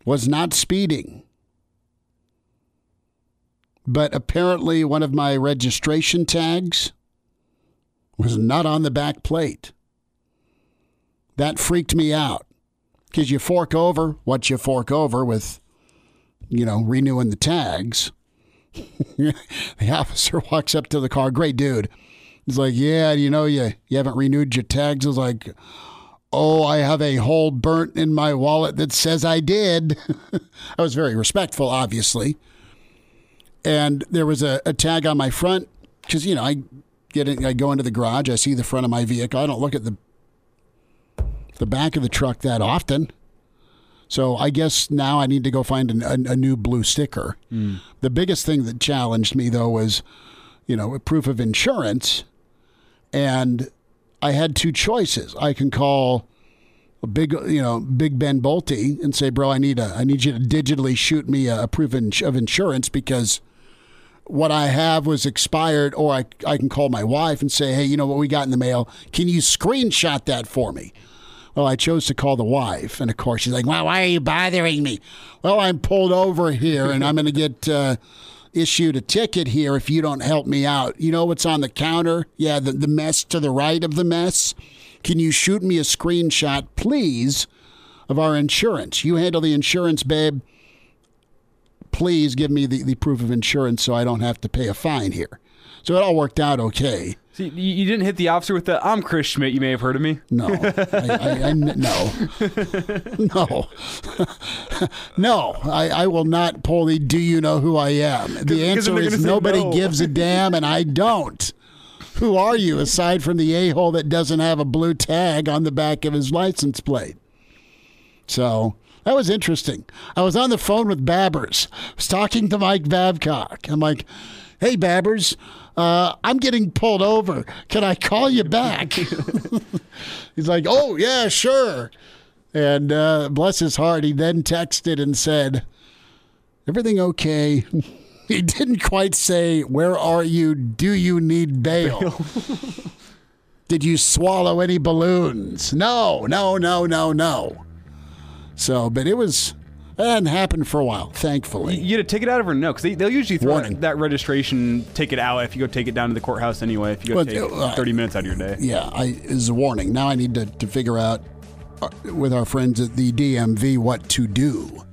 Was not speeding. But apparently, one of my registration tags was not on the back plate. That freaked me out because you fork over what you fork over with, you know, renewing the tags. the officer walks up to the car, great dude. He's like, "Yeah, you know, you you haven't renewed your tags." I was like, "Oh, I have a hole burnt in my wallet that says I did." I was very respectful, obviously, and there was a, a tag on my front because you know I get in, I go into the garage, I see the front of my vehicle, I don't look at the the back of the truck that often. So I guess now I need to go find an, a, a, new blue sticker. Mm. The biggest thing that challenged me though was, you know, proof of insurance, and I had two choices. I can call a big, you know, Big Ben Bolte and say, "Bro, I need a, I need you to digitally shoot me a, proof of insurance because." What I have was expired, or I, I can call my wife and say, hey, you know what we got in the mail? Can you screenshot that for me? Well, I chose to call the wife, and of course she's like, "Well, why are you bothering me?" Well, I'm pulled over here, and I'm going to get uh, issued a ticket here if you don't help me out. You know what's on the counter? Yeah, the the mess to the right of the mess. Can you shoot me a screenshot, please, of our insurance? You handle the insurance, babe. Please give me the, the proof of insurance so I don't have to pay a fine here. So it all worked out okay. See, you didn't hit the officer with the "I'm Chris Schmidt." You may have heard of me. No, I, I, I, no, no, no. I, I will not pull the "Do you know who I am?" The answer is nobody no. gives a damn, and I don't. Who are you aside from the a hole that doesn't have a blue tag on the back of his license plate? So that was interesting. I was on the phone with Babbers. I was talking to Mike Babcock. I'm like, "Hey, Babbers." Uh, I'm getting pulled over. Can I call you back? He's like, oh, yeah, sure. And uh, bless his heart, he then texted and said, everything okay? he didn't quite say, where are you? Do you need bail? Did you swallow any balloons? No, no, no, no, no. So, but it was that hadn't happened for a while, thankfully. You get a ticket out of her? no? Because they, they'll usually throw Warning. that registration ticket out if you go take it down to the courthouse anyway. If you go well, take uh, 30 minutes out of your day. Yeah, I, is a warning. Now I need to, to figure out uh, with our friends at the DMV what to do.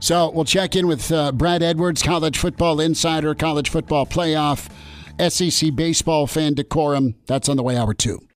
So we'll check in with uh, Brad Edwards, college football insider, college football playoff, SEC baseball fan decorum. That's on the way, hour two.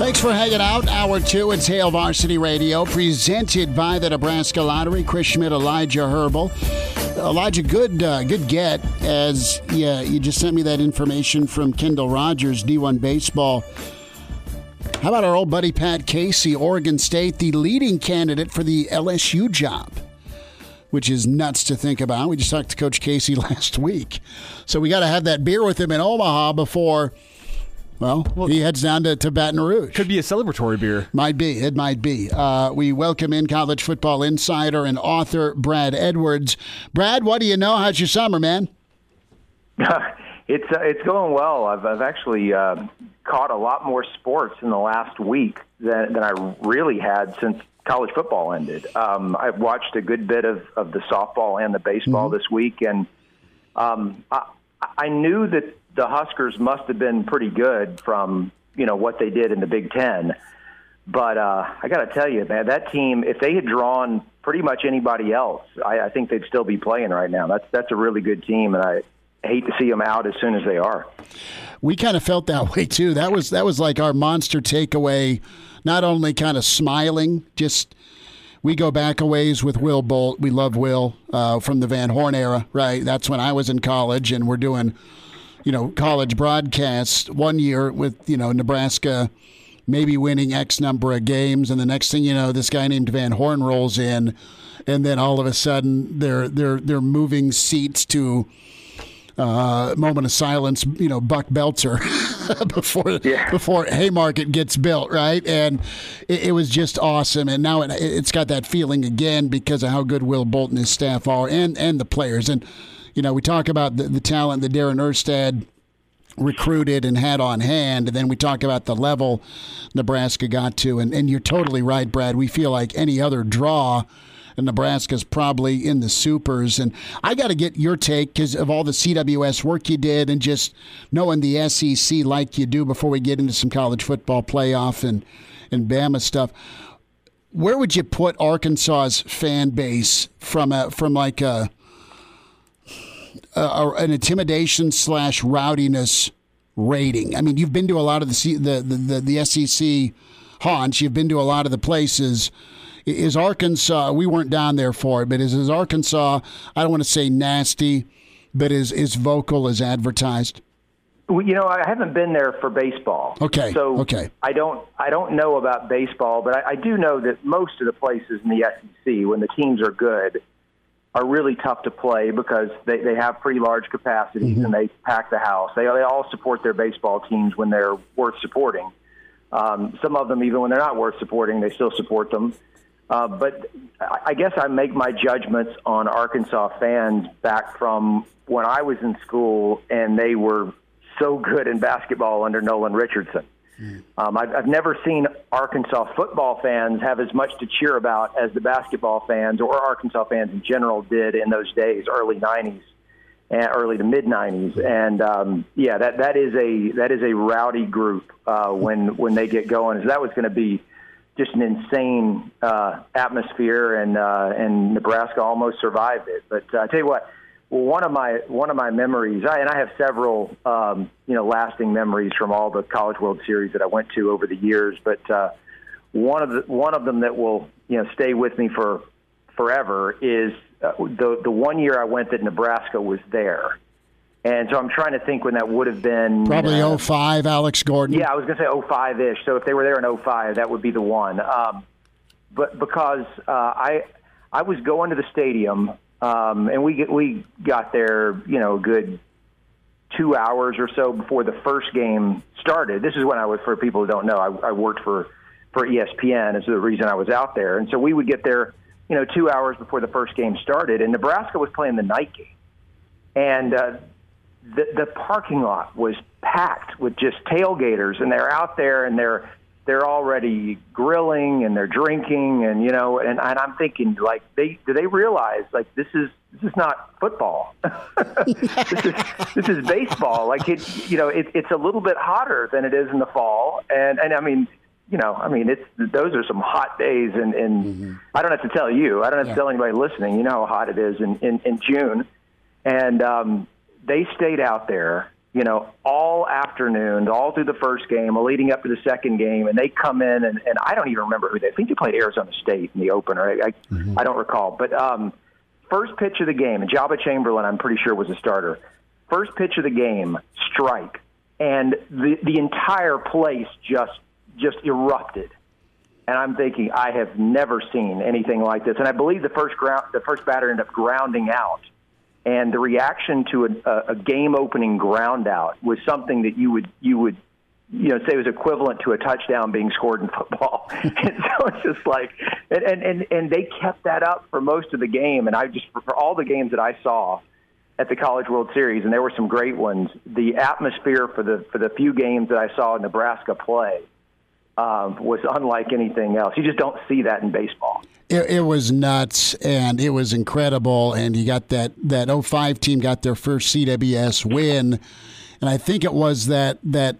Thanks for hanging out. Hour two, it's Hail Varsity Radio, presented by the Nebraska Nebraska Lottery. Chris Schmidt, Elijah Herbal. Elijah, good uh, good get as yeah, you just sent me that information from Kendall Rogers, D1 Baseball. How about our old buddy Pat Casey, Oregon State, the leading candidate for the LSU job? Which is nuts to think about. We just talked to Coach Casey last week. So we got to have that beer with him in Omaha before well, well, he heads down to, to Baton Rouge. Could be a celebratory beer. Might be. It might be. Uh, we welcome in college football insider and author Brad Edwards. Brad, what do you know? How's your summer, man? it's uh, it's going well. I've I've actually uh, caught a lot more sports in the last week than than I really had since college football ended. Um, I've watched a good bit of, of the softball and the baseball mm-hmm. this week, and um, I, I knew that the Huskers must have been pretty good from you know what they did in the Big Ten. But uh, I got to tell you, man, that team, if they had drawn pretty much anybody else, I, I think they'd still be playing right now. That's that's a really good team, and I hate to see them out as soon as they are. We kind of felt that way too. That was that was like our monster takeaway. Not only kind of smiling, just we go back a ways with Will Bolt. We love Will uh, from the Van Horn era, right? That's when I was in college, and we're doing, you know, college broadcasts one year with you know Nebraska maybe winning X number of games, and the next thing you know, this guy named Van Horn rolls in, and then all of a sudden they're they're they're moving seats to uh, moment of silence, you know, Buck Beltzer before yeah. before Haymarket gets built, right? And it, it was just awesome. And now it, it's got that feeling again because of how good Will Bolton and his staff are, and and the players. And you know, we talk about the, the talent that Darren Erstad recruited and had on hand. And then we talk about the level Nebraska got to. And, and you're totally right, Brad. We feel like any other draw Nebraska's probably in the supers. And I got to get your take because of all the CWS work you did and just knowing the SEC like you do before we get into some college football playoff and, and Bama stuff. Where would you put Arkansas's fan base from a from like a, Uh, a an intimidation slash rowdiness rating? I mean, you've been to a lot of the the the, the SEC haunts. You've been to a lot of the places is Arkansas? We weren't down there for it, but is, is Arkansas? I don't want to say nasty, but is is vocal as advertised? Well, you know, I haven't been there for baseball. Okay. So okay. I don't I don't know about baseball, but I, I do know that most of the places in the SEC, when the teams are good, are really tough to play because they, they have pretty large capacities mm-hmm. and they pack the house. They they all support their baseball teams when they're worth supporting. Um, some of them, even when they're not worth supporting, they still support them. Uh, but I guess I make my judgments on Arkansas fans back from when I was in school and they were so good in basketball under Nolan Richardson. Mm. Um, I've, I've never seen Arkansas football fans have as much to cheer about as the basketball fans or Arkansas fans in general did in those days, early '90s and early to mid '90s. And um, yeah, that that is a that is a rowdy group uh, when when they get going. So that was going to be just an insane uh, atmosphere, and uh, and Nebraska almost survived it. But uh, I tell you what, well, one of my one of my memories, I, and I have several um, you know lasting memories from all the College World Series that I went to over the years. But uh, one of the one of them that will you know stay with me for forever is uh, the the one year I went that Nebraska was there. And so I'm trying to think when that would have been. Probably uh, 05, Alex Gordon. Yeah, I was going to say 05 ish. So if they were there in 05, that would be the one. Um, but because uh, I I was going to the stadium, um, and we get, we got there, you know, a good two hours or so before the first game started. This is when I was, for people who don't know, I, I worked for for ESPN. Is the reason I was out there, and so we would get there, you know, two hours before the first game started, and Nebraska was playing the night game, and uh, the, the parking lot was packed with just tailgaters, and they're out there and they're they're already grilling and they're drinking and you know and, and I'm thinking like they do they realize like this is this is not football. This is this is baseball. Like it you know it, it's a little bit hotter than it is in the fall. And and I mean you know I mean it's those are some hot days and and mm-hmm. I don't have to tell you. I don't have yeah. to tell anybody listening. You know how hot it is in in, in June. And um they stayed out there, you know, all afternoon, all through the first game, leading up to the second game, and they come in, and, and I don't even remember who they. I think they played Arizona State in the opener. I, I, mm-hmm. I don't recall, but um, first pitch of the game, and Joba Chamberlain, I'm pretty sure was a starter. First pitch of the game, strike, and the the entire place just just erupted. And I'm thinking, I have never seen anything like this. And I believe the first ground, the first batter ended up grounding out and the reaction to a, a game opening ground out was something that you would you would you know say was equivalent to a touchdown being scored in football. And so it's just like and, and and and they kept that up for most of the game. And i just for all the games that i saw at the college world series and there were some great ones the atmosphere for the for the few games that i saw nebraska play um, was unlike anything else you just don't see that in baseball it, it, was nuts and it was incredible. And you got that that 05 team got their first CWS win, and I think it was that that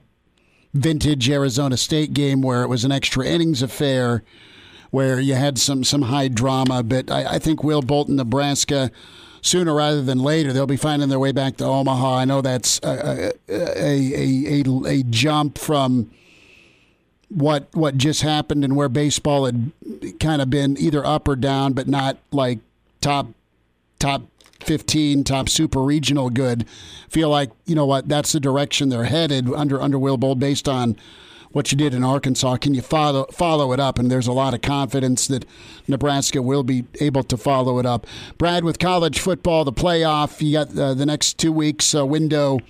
vintage Arizona State game where it was an extra innings affair, where you had some some high drama. But I, I think Will Bolton, Nebraska. sooner rather than later they'll be finding their way back to Omaha. I know that's a a, a, a, a jump from what what just happened and where baseball had kind of been either up or down, but not like top top 15 top super regional good feel like you know what that's the direction they're headed under under Will Bolt based on what you did in Arkansas. Can you follow follow it up? And there's a lot of confidence that Nebraska will be able to follow it up. Brad, with college football, the playoff, you got uh, the next two weeks uh, window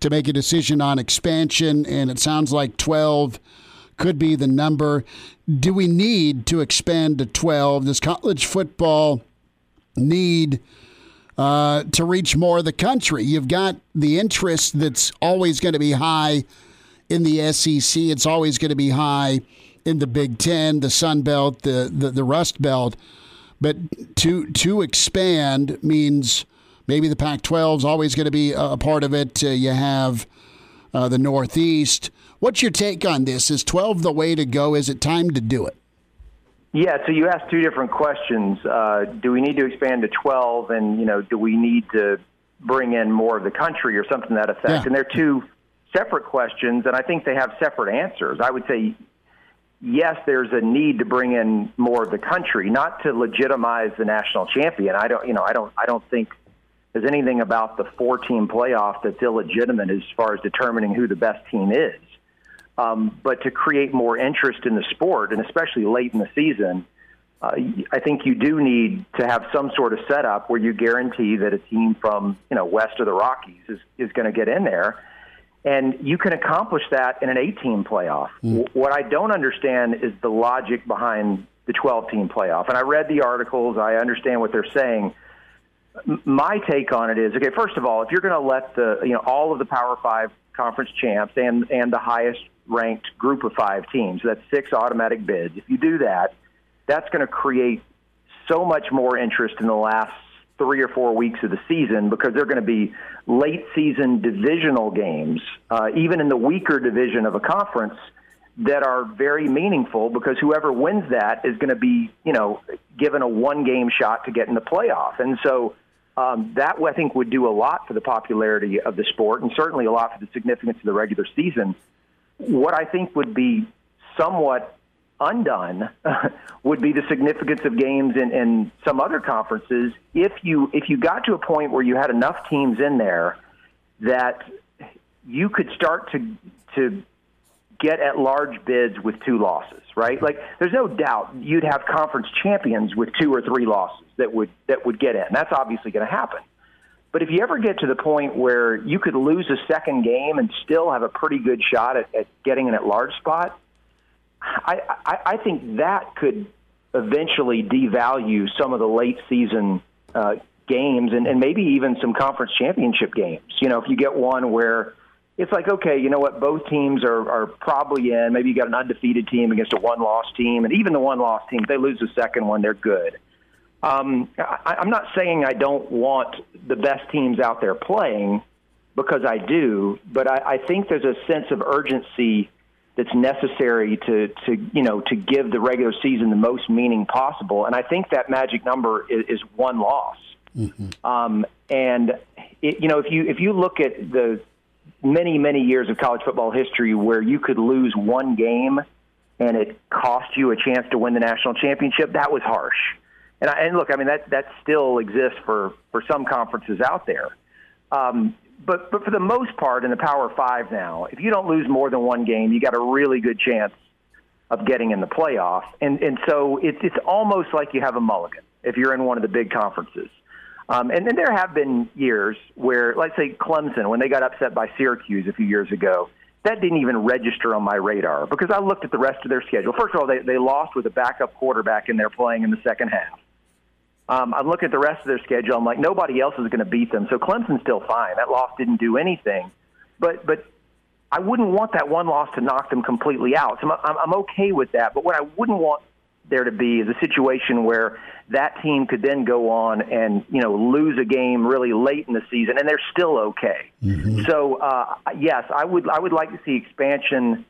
to make a decision on expansion, and it sounds like 12 could be the number. Do we need to expand to 12? Does college football need uh, to reach more of the country? You've got the interest that's always going to be high in the SEC. It's always going to be high in the Big Ten, the Sun Belt, the, the, the Rust Belt. But to to expand means maybe the Pac-12 is always going to be a part of it. Uh, you have uh, the Northeast. What's your take on this? Is 12 the way to go? Is it time to do it? Yeah, so you asked two different questions. Uh, do we need to expand to 12, and you know, do we need to bring in more of the country or something to that effect? Yeah. And they're two separate questions, and I think they have separate answers. I would say, yes, there's a need to bring in more of the country, not to legitimize the national champion. I don't, you know, I don't, I don't think there's anything about the four-team playoff that's illegitimate as far as determining who the best team is. Um, but to create more interest in the sport, and especially late in the season, uh, I think you do need to have some sort of setup where you guarantee that a team from you know west of the Rockies is is going to get in there and you can accomplish that in an 18 playoff. Mm. What I don't understand is the logic behind the 12 team playoff. And I read the articles, I understand what they're saying. My take on it is okay, first of all, if you're going to let the, you know, all of the Power 5 conference champs and and the highest ranked group of 5 teams, that's six automatic bids. If you do that, that's going to create so much more interest in the last three or four weeks of the season because they're going to be late season divisional games, uh, even in the weaker division of a conference, that are very meaningful because whoever wins that is going to be, you know, given a one game shot to get in the playoff. And so um, that I think would do a lot for the popularity of the sport and certainly a lot for the significance of the regular season. What I think would be somewhat undone would be the significance of games in, in some other conferences if you if you got to a point where you had enough teams in there that you could start to to get at large bids with two losses, right? Like there's no doubt you'd have conference champions with two or three losses that would that would get in. That's obviously going to happen. But if you ever get to the point where you could lose a second game and still have a pretty good shot at, at getting an at large spot, I, I, I think that could eventually devalue some of the late season uh, games and, and maybe even some conference championship games. You know, if you get one where it's like, okay, you know what, both teams are, are probably in. Maybe you got an undefeated team against a one loss team, and even the one loss team, if they lose the second one, they're good. Um, I, I'm not saying I don't want the best teams out there playing because I do, but I, I think there's a sense of urgency that's necessary to to you know to give the regular season the most meaning possible. And I think that magic number is, is one loss. Mm-hmm. Um, and it, you know if you if you look at the many many years of college football history where you could lose one game and it cost you a chance to win the national championship, that was harsh. And, I, and look, I mean that that still exists for for some conferences out there. Um, but but for the most part, in the Power Five now, if you don't lose more than one game, you got a really good chance of getting in the playoff. And and so it's it's almost like you have a mulligan if you're in one of the big conferences. Um, and then there have been years where, let's say Clemson, when they got upset by Syracuse a few years ago, that didn't even register on my radar because I looked at the rest of their schedule. First of all, they, they lost with a backup quarterback and they're playing in the second half. Um, I'm looking at the rest of their schedule. I'm like, nobody else is going to beat them. So Clemson's still fine. That loss didn't do anything. But but I wouldn't want that one loss to knock them completely out. So I'm, I'm okay with that. But what I wouldn't want there to be is a situation where that team could then go on and you know lose a game really late in the season and they're still okay. Mm-hmm. So uh, yes, I would I would like to see expansion,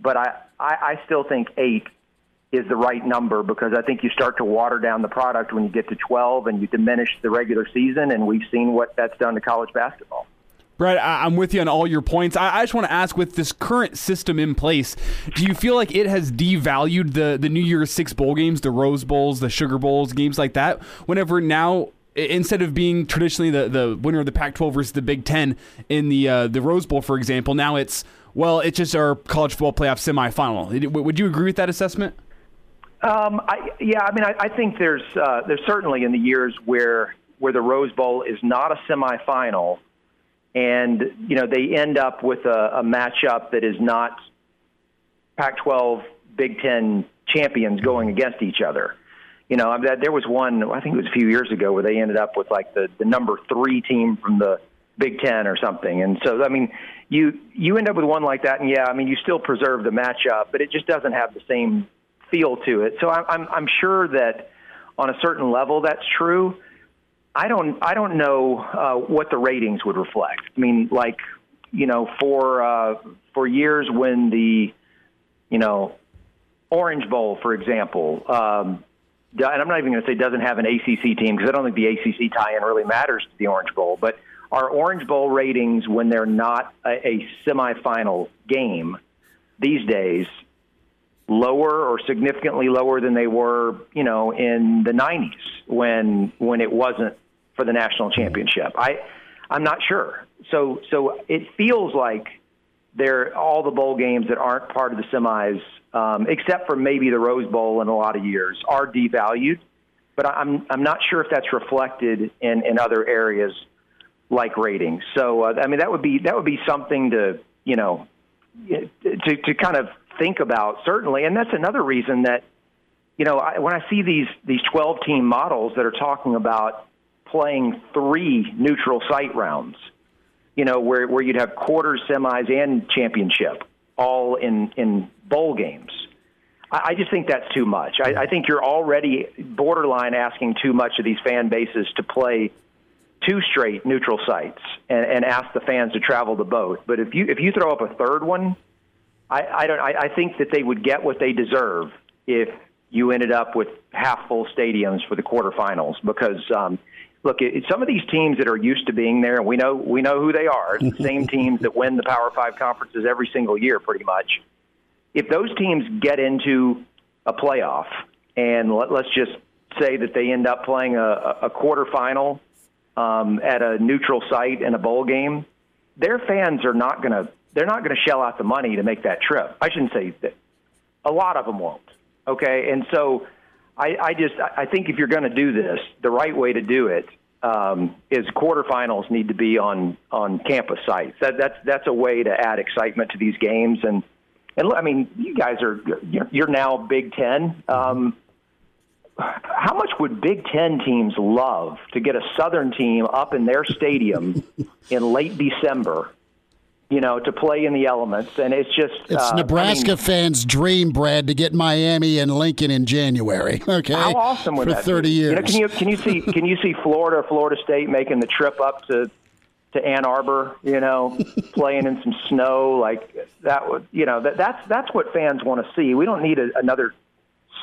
but I, I I still think eight is the right number because I think you start to water down the product when you get to 12 and you diminish the regular season, and we've seen what that's done to college basketball. Brett, I- am with you on all your points. I, I just want to ask with this current system in place, do you feel like it has devalued the, the New Year's Six bowl games, the Rose Bowls, the Sugar Bowls, games like that? Whenever now, instead of being traditionally the, the winner of the Pac 12 versus the Big Ten in the, uh, the Rose Bowl, for example, now it's, well, it's just our college football playoff semifinal. Would you agree with that assessment? Um, I, yeah, I mean, I, I think there's uh, there's certainly in the years where where the Rose Bowl is not a semifinal, and you know they end up with a, a matchup that is not Pac-12, Big Ten champions going against each other. You know, mean, there was one I think it was a few years ago where they ended up with like the the number three team from the Big Ten or something, and so I mean, you you end up with one like that, and yeah, I mean, you still preserve the matchup, but it just doesn't have the same feel to it. So I'm I'm sure that on a certain level that's true. I don't I don't know uh, what the ratings would reflect. I mean, like you know, for uh, for years when the you know Orange Bowl, for example, um, and I'm not even going to say doesn't have an ACC team because I don't think the ACC tie-in really matters to the Orange Bowl, but our Orange Bowl ratings when they're not a, a semifinal game these days lower or significantly lower than they were, you know, in the 90s when when it wasn't for the national championship. I I'm not sure. So so it feels like they're all the bowl games that aren't part of the semis, um, except for maybe the Rose Bowl in a lot of years, are devalued. But I'm I'm not sure if that's reflected in in other areas like ratings. So uh, I mean that would be that would be something to you know to to kind of think about certainly, and that's another reason that you know I, when I see these these 12 team models that are talking about playing three neutral site rounds, you know where where you'd have quarters, semis, and championship all in in bowl games. I, I just think that's too much. I, I think you're already borderline asking too much of these fan bases to play two straight neutral sites and, and ask the fans to travel to both. But if you if you throw up a third one, I, I don't. I, I think that they would get what they deserve if you ended up with half full stadiums for the quarterfinals because. Um, Look, it, some of these teams that are used to being there, and we know we know who they are, the same teams that win the Power Five conferences every single year, pretty much. If those teams get into a playoff, and let, let's just say that they end up playing a, a quarterfinal um, at a neutral site in a bowl game, their fans are not going to they're not going to shell out the money to make that trip. I shouldn't say that. A lot of them won't. Okay, and so I, I just I think if you're going to do this, the right way to do it um, is quarterfinals need to be on on campus sites. That that's that's a way to add excitement to these games. And and I mean, you guys are you're you're now Big Ten. Um, how much would Big Ten teams love to get a Southern team up in their stadium in late December you know, to play in the elements. And it's just it's uh, Nebraska I mean, fans' dream, Brad, to get Miami and Lincoln in January. Okay, how awesome would for that thirty be? years? You know, can you can you see can you see Florida or Florida State making the trip up to to Ann Arbor? You know, playing in some snow like that would you know that that's that's what fans want to see. We don't need a, another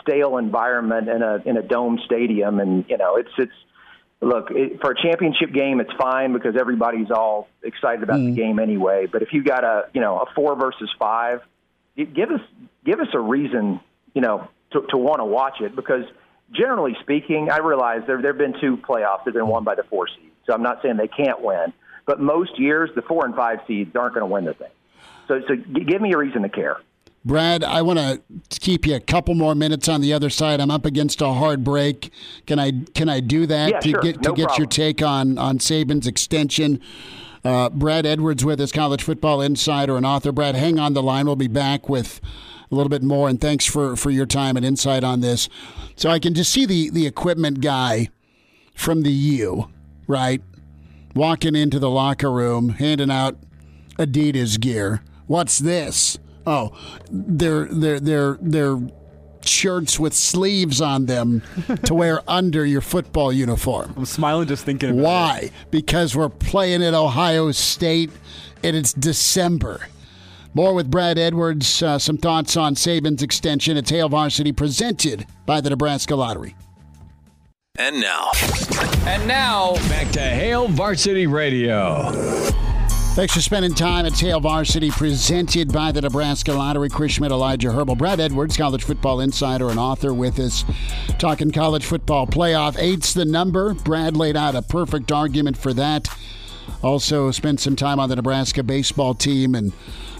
stale environment in a in a dome stadium, and you know, it's it's look it, for a championship game it's fine because everybody's all excited about mm. the game anyway. But if you got a you know a four versus five give us give us a reason you know to, to want to watch it because generally speaking i realize there there have been two playoffs. That have been won by the four seeds so i'm not saying they can't win. But most years the four and five seeds aren't going to win the thing. So so give me a reason to care Brad, I want to keep you a couple more minutes on the other side. I'm up against a hard break. Can I can I do that yeah, to sure. get to no get problem. your take on on Saban's extension? Uh, Brad Edwards with us, college football insider and author. Brad, hang on the line. We'll be back with a little bit more. And thanks for for your time and insight on this. So I can just see the the equipment guy from the U, right, walking into the locker room, handing out Adidas gear. What's this? Oh, they're they're they're they're shirts with sleeves on them to wear under your football uniform. I'm smiling just thinking Why? It. Because we're playing at Ohio State and it's December. More with Brad Edwards. Uh, some thoughts on Saban's extension. It's Hail Varsity presented by the Nebraska Lottery. And now. And now, back to Hail Varsity Radio. Thanks for spending time at Hail Varsity, presented by the Nebraska Lottery. Chris Schmidt, Elijah Herbal, Brad Edwards, college football insider and author, with us, talking college football playoff. Eight's the number. Brad laid out a perfect argument for that. Also, spent some time on the Nebraska baseball team and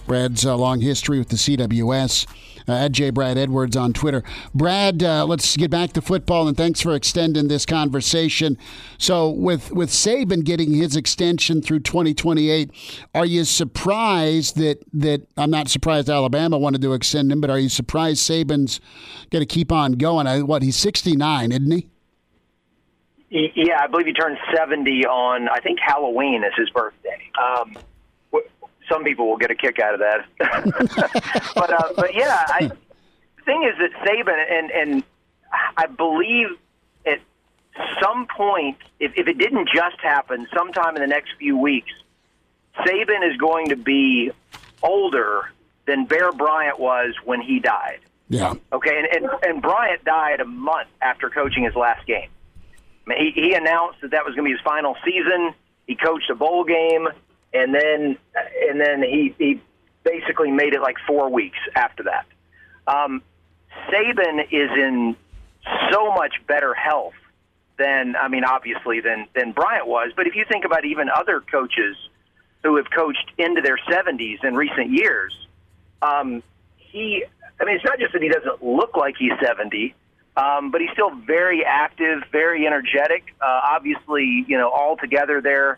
Brad's uh, long history with the CWS. Uh, at J. Brad Edwards on Twitter. Brad, uh, let's get back to football, and thanks for extending this conversation. So, with with Saban getting his extension through 2028, are you surprised that that I'm not surprised Alabama wanted to extend him, but are you surprised Saban's going to keep on going? I, what he's 69, isn't he? Yeah, I believe he turned 70 on I think Halloween is his birthday. Um, some people will get a kick out of that. but uh, but yeah, I, the thing is that Saban and and I believe at some point, if, if it didn't just happen, sometime in the next few weeks, Saban is going to be older than Bear Bryant was when he died. Yeah. Okay, and, and, and Bryant died a month after coaching his last game. I mean, he, he announced that that was going to be his final season. He coached a bowl game and then and then he he basically made it like four weeks after that. Um, Saban is in so much better health than I mean, obviously than than Bryant was. But if you think about even other coaches who have coached into their 70s in recent years, um, he I mean, it's not just that he doesn't look like he's 70. Um, but he's still very active, very energetic. Uh, obviously, you know, all together there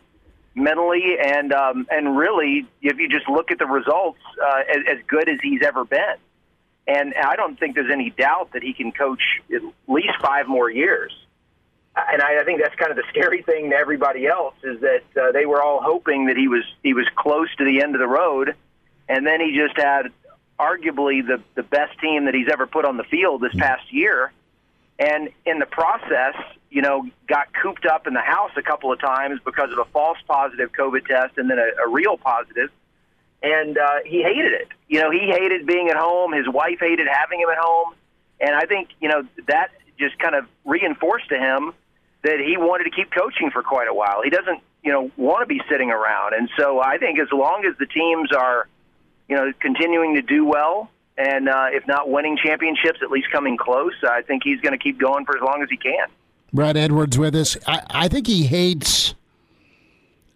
mentally and um, and really, if you just look at the results, uh, as, as good as he's ever been. And I don't think there's any doubt that he can coach at least five more years. And I, I think that's kind of the scary thing to everybody else is that uh, they were all hoping that he was he was close to the end of the road, and then he just had arguably the the best team that he's ever put on the field this past year and in the process, you know, got cooped up in the house a couple of times because of a false positive COVID test and then a, a real positive. And uh, he hated it. You know, he hated being at home. His wife hated having him at home. And I think, you know, that just kind of reinforced to him that he wanted to keep coaching for quite a while. He doesn't, you know, want to be sitting around. And so I think as long as the teams are, you know, continuing to do well, and uh, if not winning championships, at least coming close. I think he's going to keep going for as long as he can. Brad Edwards with us. I, I think he hates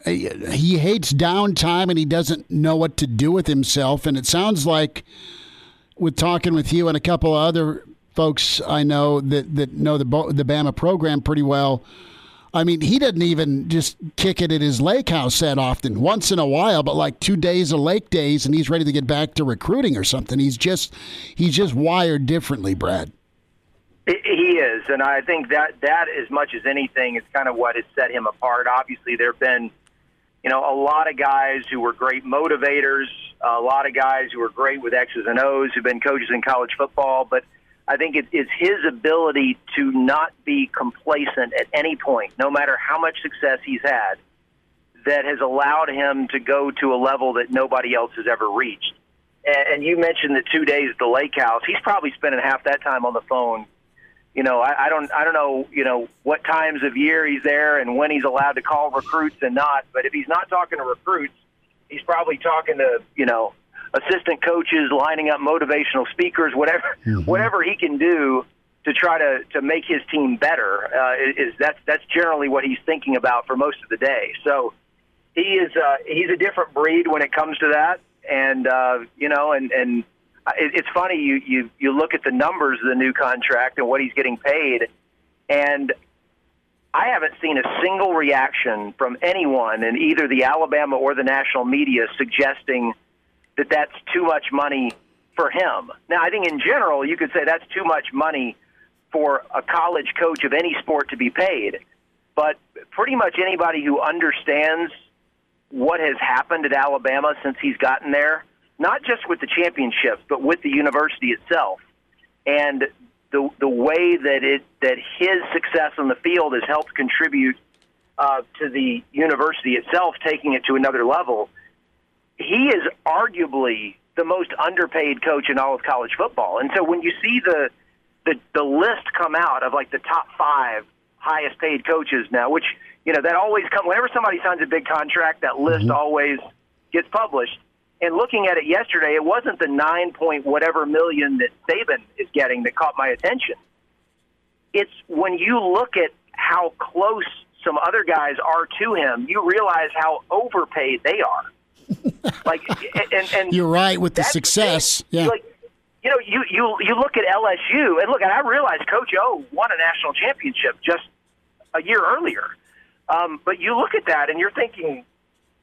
he hates downtime and he doesn't know what to do with himself. And it sounds like, with talking with you and a couple of other folks I know that that know the the Bama program pretty well I mean, he doesn't even just kick it at his lake house that often. Once in a while, but like two days of lake days, and he's ready to get back to recruiting or something. He's just he's just wired differently, Brad. He is, and I think that that as much as anything is kind of what has set him apart. Obviously, there have been, you know, a lot of guys who were great motivators, a lot of guys who were great with X's and O's, who've been coaches in college football, but I think it is his ability to not be complacent at any point, no matter how much success he's had, that has allowed him to go to a level that nobody else has ever reached. And, you mentioned the two days at the lake house. He's probably spending half that time on the phone. You know, I, I don't, I don't know, you know, what times of year he's there and when he's allowed to call recruits and not. But if he's not talking to recruits, he's probably talking to, you know, assistant coaches, lining up motivational speakers, whatever mm-hmm. whatever he can do to try to to make his team better uh, is that's that's generally what he's thinking about for most of the day. So he is uh, he's a different breed when it comes to that, and uh, you know, and and it, it's funny you you you look at the numbers of the new contract and what he's getting paid, and I haven't seen a single reaction from anyone in either the Alabama or the national media suggesting that that's too much money for him. Now, I think in general, you could say that's too much money for a college coach of any sport to be paid. But pretty much anybody who understands what has happened at Alabama since he's gotten there, not just with the championships, but with the university itself, and the the way that it that his success on the field has helped contribute uh, to the university itself taking it to another level he is arguably the most underpaid coach in all of college football. And so when you see the the the list come out of like the top five highest paid coaches now, which you know that always comes whenever somebody signs a big contract, that list mm-hmm. always gets published. And looking at it yesterday, it wasn't the nine point whatever million that Saban is getting that caught my attention. It's when you look at how close some other guys are to him, you realize how overpaid they are. Like, and, and you're right with the success. The yeah. Like, you know, you you you look at LSU, and look, and I realize Coach O won a national championship just a year earlier. Um, but you look at that, and you're thinking,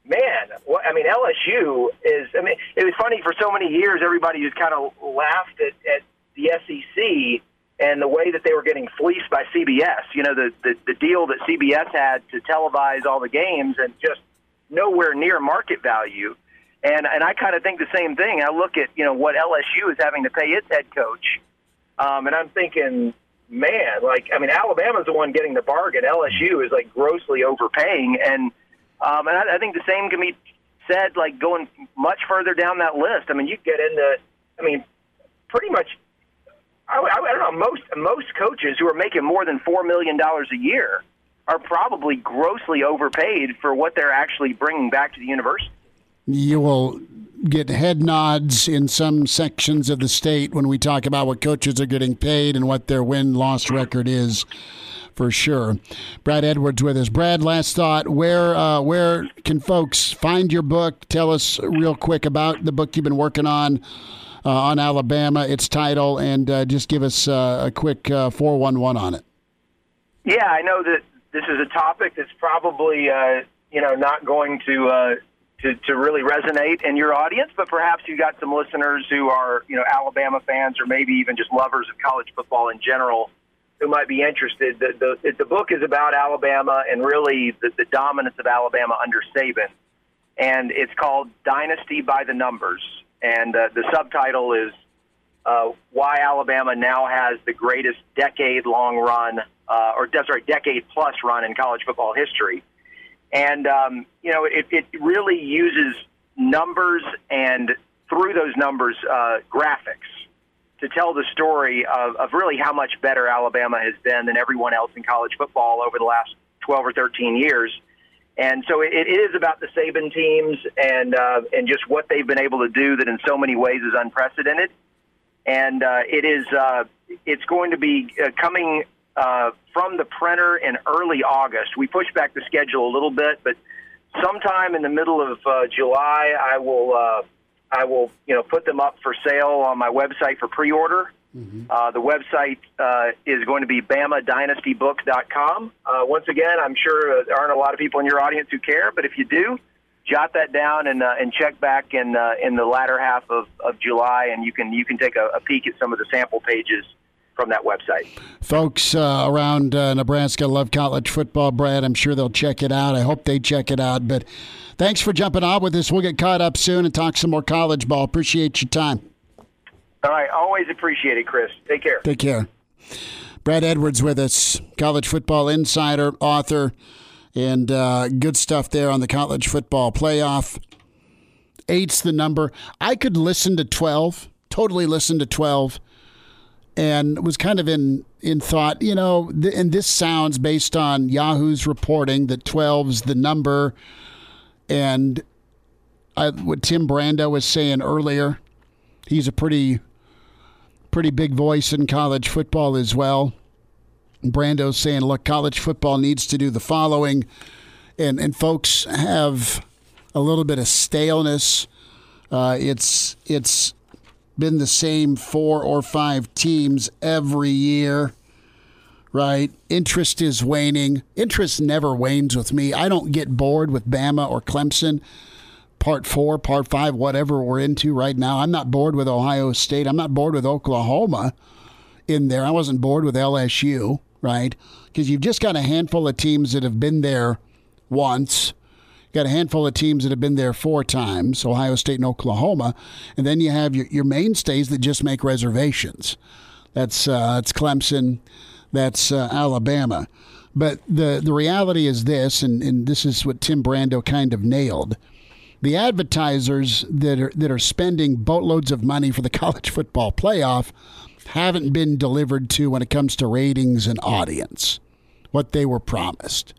man, what, I mean, LSU is. I mean, it was funny for so many years. Everybody just kind of laughed at, at the SEC and the way that they were getting fleeced by CBS. You know, the, the the deal that CBS had to televise all the games, and just nowhere near market value. And and I kind of think the same thing. I look at you know what LSU is having to pay its head coach, um, and I'm thinking, man, like I mean, Alabama's the one getting the bargain. LSU is like grossly overpaying, and um, and I, I think the same can be said like going much further down that list. I mean, you get into, I mean, pretty much. I, I, I don't know. Most most coaches who are making more than four million dollars a year are probably grossly overpaid for what they're actually bringing back to the university you will get head nods in some sections of the state when we talk about what coaches are getting paid and what their win loss record is for sure. Brad Edwards with us. Brad, last thought. Where uh, where can folks find your book? Tell us real quick about the book you've been working on uh, on Alabama, its title, and uh, just give us uh, a quick uh, four one one on it. Yeah, I know that this is a topic that's probably uh, you know not going to to, to really resonate in your audience, but perhaps you got some listeners who are, you know, Alabama fans or maybe even just lovers of college football in general who might be interested. The, the, the book is about Alabama and really the, the dominance of Alabama under Saban. And it's called Dynasty by the Numbers. And uh, the subtitle is uh, Why Alabama Now Has the Greatest Decade Long Run, uh, or sorry, Decade Plus Run in college football history. And, um, you know, it, it really uses numbers and through those numbers, uh, graphics to tell the story of, of really how much better Alabama has been than everyone else in college football over the last 12 or 13 years. And so it, it is about the Saban teams and uh, and just what they've been able to do that in so many ways is unprecedented. And uh, it is uh, it's going to be uh, coming uh, from the printer in early August. We pushed back the schedule a little bit, but sometime in the middle of uh, July, I will uh, I will you know put them up for sale on my website for pre-order. Mm-hmm. Uh, the website uh, is going to be BamaDynastyBook.com. Uh, once again, I'm sure uh, there aren't a lot of people in your audience who care, but if you do, jot that down and uh, and check back in uh, in the latter half of, of July, and you can you can take a, a peek at some of the sample pages from that website. Folks uh, around uh, Nebraska love college football, Brad. I'm sure they'll check it out. I hope they check it out. But thanks for jumping on with us. We'll get caught up soon and talk some more college ball. Appreciate your time. All right. Always appreciate it, Chris. Take care. Take care. Brad Edwards with us, college football insider, author, and uh, good stuff there on the college football playoff. Eight's the number. I could listen to 12, totally listen to 12 and was kind of in in thought, you know, th- and this sounds based on Yahoo's reporting that 12's the number, and I, what Tim Brando was saying earlier, he's a pretty pretty big voice in college football as well. Brando's saying, look, college football needs to do the following, and and folks have a little bit of staleness. Uh, it's it's been the same four or five teams every year, right? Interest is waning. Interest never wanes with me. I don't get bored with Bama or Clemson. Part four, part five, whatever we're into right now. I'm not bored with Ohio State. I'm not bored with Oklahoma in there. I wasn't bored with LSU, right? Because you've just got a handful of teams that have been there once got a handful of teams that have been there four times Ohio State and Oklahoma. And then you have your, your mainstays that just make reservations. That's, uh, that's Clemson, that's uh, Alabama. But the, the reality is this, and, and this is what Tim Brando kind of nailed the advertisers that are that are spending boatloads of money for the college football playoff haven't been delivered to when it comes to ratings and audience what they were promised.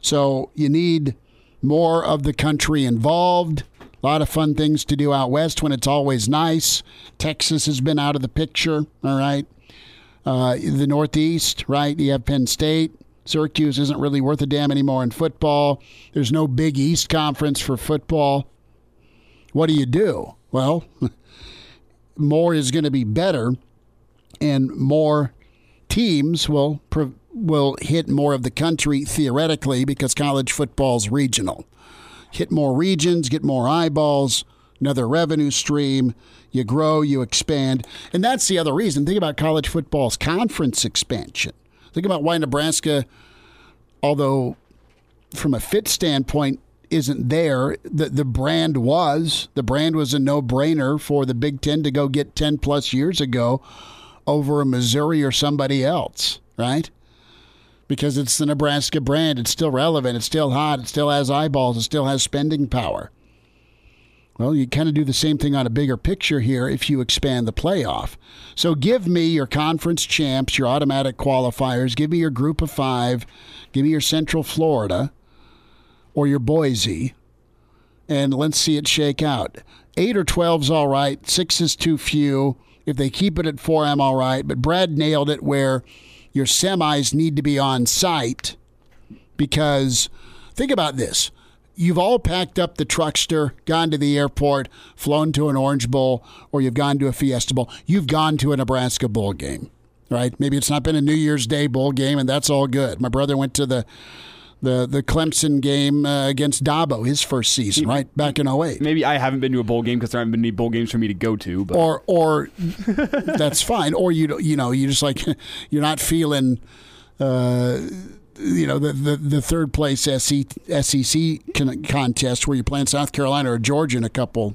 So you need more of the country involved. A lot of fun things to do out west when it's always nice. Texas has been out of the picture, all right. Uh, the Northeast, right? You have Penn State. Syracuse isn't really worth a damn anymore in football. There's no Big East conference for football. What do you do? Well, more is going to be better, and more teams will will hit more of the country theoretically because college football's regional. Hit more regions, get more eyeballs, another revenue stream. You grow, you expand. And that's the other reason. Think about college football's conference expansion. Think about why Nebraska, although from a fit standpoint, isn't there. The the brand was. The brand was a no brainer for the Big Ten to go get ten plus years ago over a Missouri or somebody else, right? Because it's the Nebraska brand. It's still relevant. It's still hot. It still has eyeballs. It still has spending power. Well, you kind of do the same thing on a bigger picture here if you expand the playoff. So give me your conference champs, your automatic qualifiers. Give me your group of five. Give me your Central Florida or your Boise. And let's see it shake out. Eight or 12's all right. Six is too few. If they keep it at four, I'm all right. But Brad nailed it where your semis need to be on site because think about this you've all packed up the truckster, gone to the airport, flown to an Orange Bowl, or you've gone to a Fiesta Bowl. You've gone to a Nebraska Bowl game, right? Maybe it's not been a New Year's Day bowl game, and that's all good. My brother went to the the the Clemson game uh, against Dabo, his first season, right back in 08. Maybe I haven't been to a bowl game because there haven't been any bowl games for me to go to. But. Or or that's fine. Or you you know you just like you're not feeling. Uh, you know the, the, the third place SEC contest where you play in South Carolina or Georgia in a couple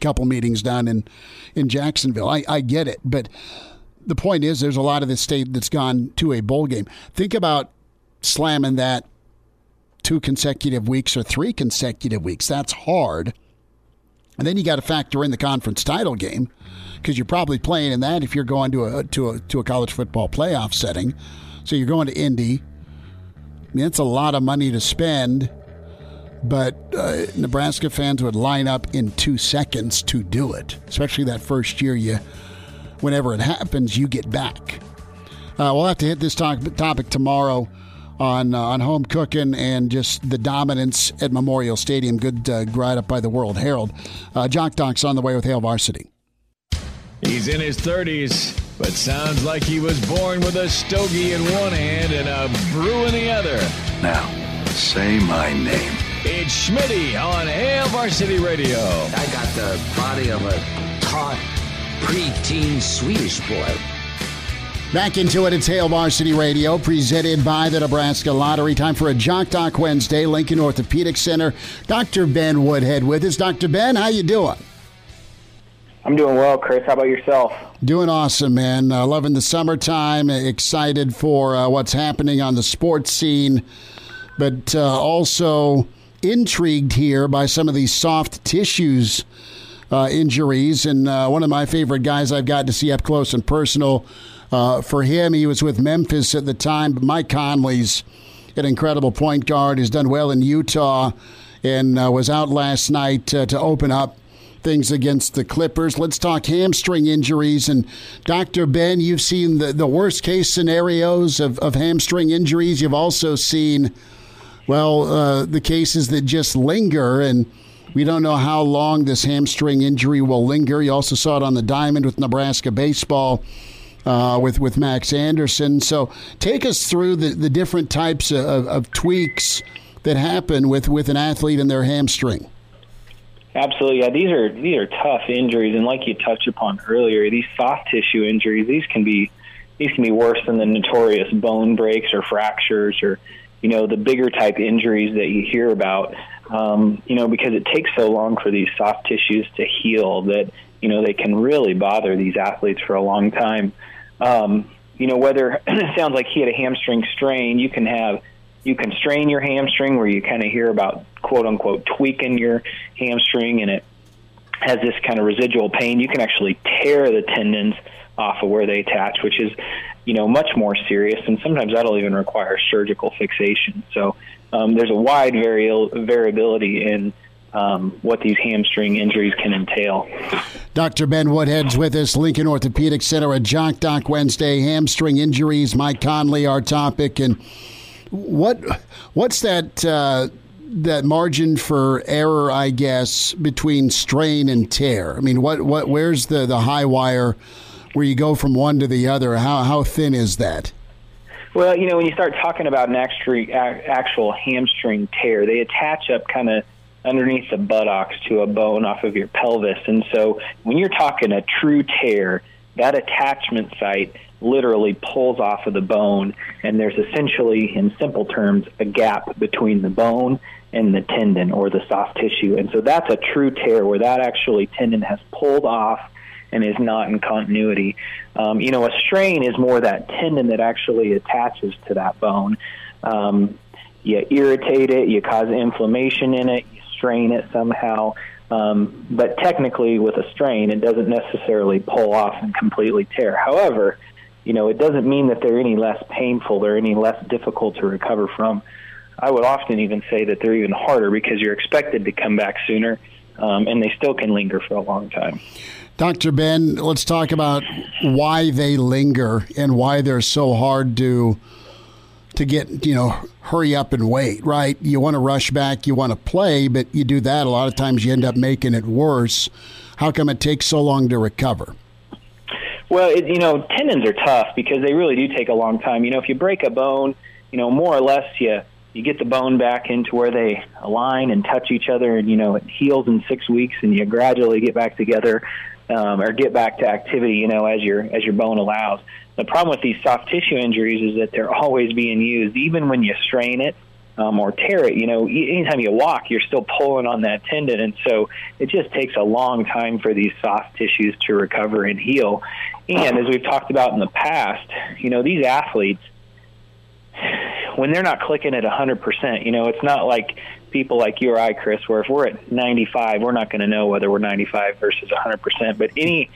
couple meetings down in in Jacksonville. I, I get it, but the point is there's a lot of the state that's gone to a bowl game. Think about slamming that two consecutive weeks or three consecutive weeks. That's hard. And then you got to factor in the conference title game because you're probably playing in that if you're going to a to a to a college football playoff setting. So you're going to Indy, I mean, it's a lot of money to spend, but uh, Nebraska fans would line up in two seconds to do it, especially that first year. You, whenever it happens, you get back. Uh, we'll have to hit this topic tomorrow on uh, on home cooking and just the dominance at Memorial Stadium. Good uh, write up by the World Herald. Uh, Jock Doc's on the way with Hail Varsity. He's in his 30s, but sounds like he was born with a stogie in one hand and a brew in the other. Now, say my name. It's Schmitty on Hail Varsity Radio. I got the body of a taut, preteen Swedish boy. Back into it, it's Hail Varsity Radio, presented by the Nebraska Lottery. Time for a Jock Doc Wednesday, Lincoln Orthopedic Center. Dr. Ben Woodhead with us. Dr. Ben, how you doing? I'm doing well, Chris. How about yourself? Doing awesome, man. Uh, loving the summertime. Excited for uh, what's happening on the sports scene, but uh, also intrigued here by some of these soft tissues uh, injuries. And uh, one of my favorite guys I've got to see up close and personal. Uh, for him, he was with Memphis at the time, but Mike Conley's an incredible point guard. He's done well in Utah and was out last night to open up things against the Clippers. Let's talk hamstring injuries. And Dr. Ben, you've seen the, the worst case scenarios of, of hamstring injuries. You've also seen, well, uh, the cases that just linger. And we don't know how long this hamstring injury will linger. You also saw it on the diamond with Nebraska baseball. Uh, with with Max Anderson, so take us through the, the different types of, of tweaks that happen with, with an athlete and their hamstring. Absolutely, yeah. These are these are tough injuries, and like you touched upon earlier, these soft tissue injuries these can be these can be worse than the notorious bone breaks or fractures or you know the bigger type injuries that you hear about. Um, you know because it takes so long for these soft tissues to heal that you know they can really bother these athletes for a long time. Um, you know whether it sounds like he had a hamstring strain, you can have you can strain your hamstring where you kind of hear about quote unquote tweaking your hamstring and it has this kind of residual pain, you can actually tear the tendons off of where they attach, which is, you know, much more serious, and sometimes that'll even require surgical fixation. So um, there's a wide vari- variability in um, what these hamstring injuries can entail. Dr. Ben Woodhead's with us, Lincoln Orthopedic Center, at Jock Doc Wednesday. Hamstring injuries, Mike Conley, our topic, and what what's that? Uh, that margin for error, I guess, between strain and tear. I mean, what what where's the the high wire where you go from one to the other? How how thin is that? Well, you know, when you start talking about an actual, actual hamstring tear, they attach up kind of underneath the buttocks to a bone off of your pelvis. And so when you're talking a true tear, that attachment site literally pulls off of the bone, and there's essentially, in simple terms, a gap between the bone and the tendon or the soft tissue. And so that's a true tear where that actually tendon has pulled off and is not in continuity. Um, you know, a strain is more that tendon that actually attaches to that bone. Um, you irritate it, you cause inflammation in it, you strain it somehow. Um, but technically, with a strain, it doesn't necessarily pull off and completely tear. However, you know, it doesn't mean that they're any less painful, they're any less difficult to recover from. I would often even say that they're even harder because you're expected to come back sooner, um, and they still can linger for a long time. Dr. Ben, let's talk about why they linger and why they're so hard to to get, you know, hurry up and wait, right? You want to rush back, you want to play, but you do that a lot of times you end up making it worse. How come it takes so long to recover? Well, it, you know, tendons are tough because they really do take a long time. You know, if you break a bone, you know, more or less you you get the bone back into where they align and touch each other, and you know it heals in six weeks, and you gradually get back together um, or get back to activity. You know, as your as your bone allows. The problem with these soft tissue injuries is that they're always being used, even when you strain it um, or tear it. You know, anytime you walk, you're still pulling on that tendon, and so it just takes a long time for these soft tissues to recover and heal. And as we've talked about in the past, you know, these athletes when they're not clicking at 100%, you know, it's not like people like you or I, Chris, where if we're at 95, we're not going to know whether we're 95 versus 100%. But any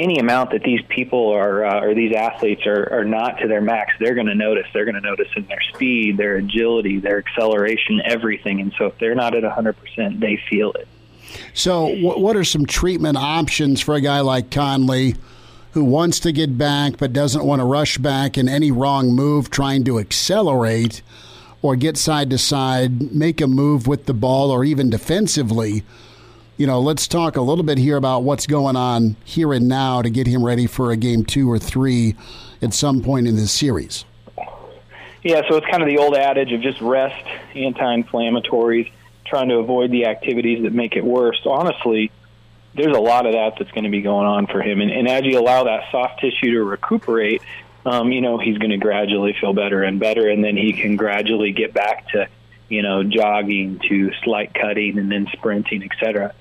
any amount that these people are uh, or these athletes are, are not to their max, they're going to notice. They're going to notice in their speed, their agility, their acceleration, everything. And so if they're not at 100%, they feel it. So, what are some treatment options for a guy like Conley? who wants to get back but doesn't want to rush back in any wrong move trying to accelerate or get side to side, make a move with the ball or even defensively. You know, let's talk a little bit here about what's going on here and now to get him ready for a game two or three at some point in this series. Yeah, so it's kind of the old adage of just rest, anti inflammatories, trying to avoid the activities that make it worse. Honestly, there's a lot of that that's going to be going on for him. And, and as you allow that soft tissue to recuperate, um, you know, he's going to gradually feel better and better, and then he can gradually get back to, you know, jogging to slight cutting and then sprinting, etc.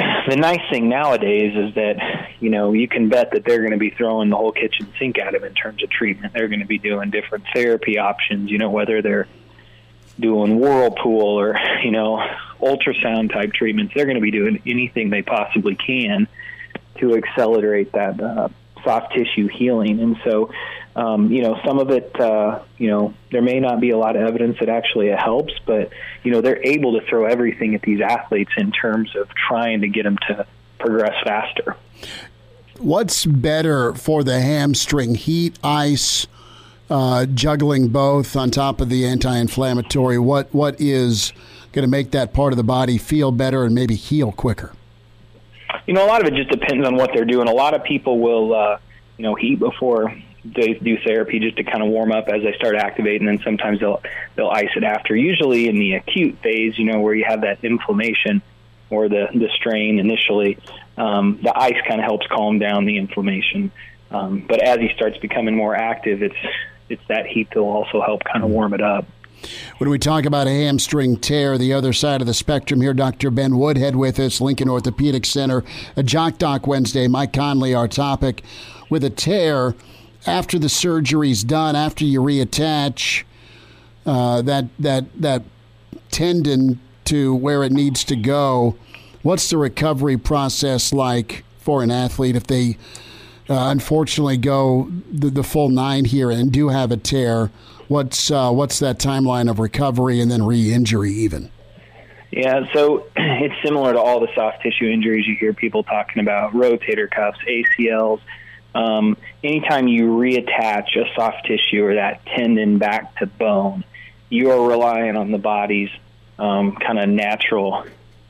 The nice thing nowadays is that, you know, you can bet that they're going to be throwing the whole kitchen sink at him in terms of treatment. They're going to be doing different therapy options, you know, whether they're doing whirlpool or, you know, ultrasound type treatments, they're going to be doing anything they possibly can to accelerate that uh, soft tissue healing. And so, um, you know, some of it, uh, you know, there may not be a lot of evidence that actually it helps, but, you know, they're able to throw everything at these athletes in terms of trying to get them to progress faster. What's better for the hamstring, heat, ice, uh, juggling both on top of the anti-inflammatory? What what is going to make that part of the body feel better and maybe heal quicker? You know, a lot of it just depends on what they're doing. A lot of people will, uh, you know, heat before they do therapy just to kind of warm up as they start activating, and sometimes they'll they'll ice it after. Usually in the acute phase, you know, where you have that inflammation or the the strain initially, um, the ice kind of helps calm down the inflammation. Um, but as he starts becoming more active, it's it's that heat that will also help kind of warm it up. When we talk about a hamstring tear, the other side of the spectrum here, Dr. Ben Woodhead with us, Lincoln Orthopedic Center, a Jock Doc Wednesday. Mike Conley, our topic. With a tear, after the surgery's done, after you reattach, uh, that that that tendon to where it needs to go. What's the recovery process like for an athlete if they uh, unfortunately go the, the, full nine here and do have a tear? What's uh, what's that timeline of recovery and then re-injury even? Yeah, so it's similar to all the soft tissue injuries you hear people talking about: rotator cuffs, ACLs. Um, anytime you reattach a soft tissue or that tendon back to bone, you are relying on the body's um, kind of natural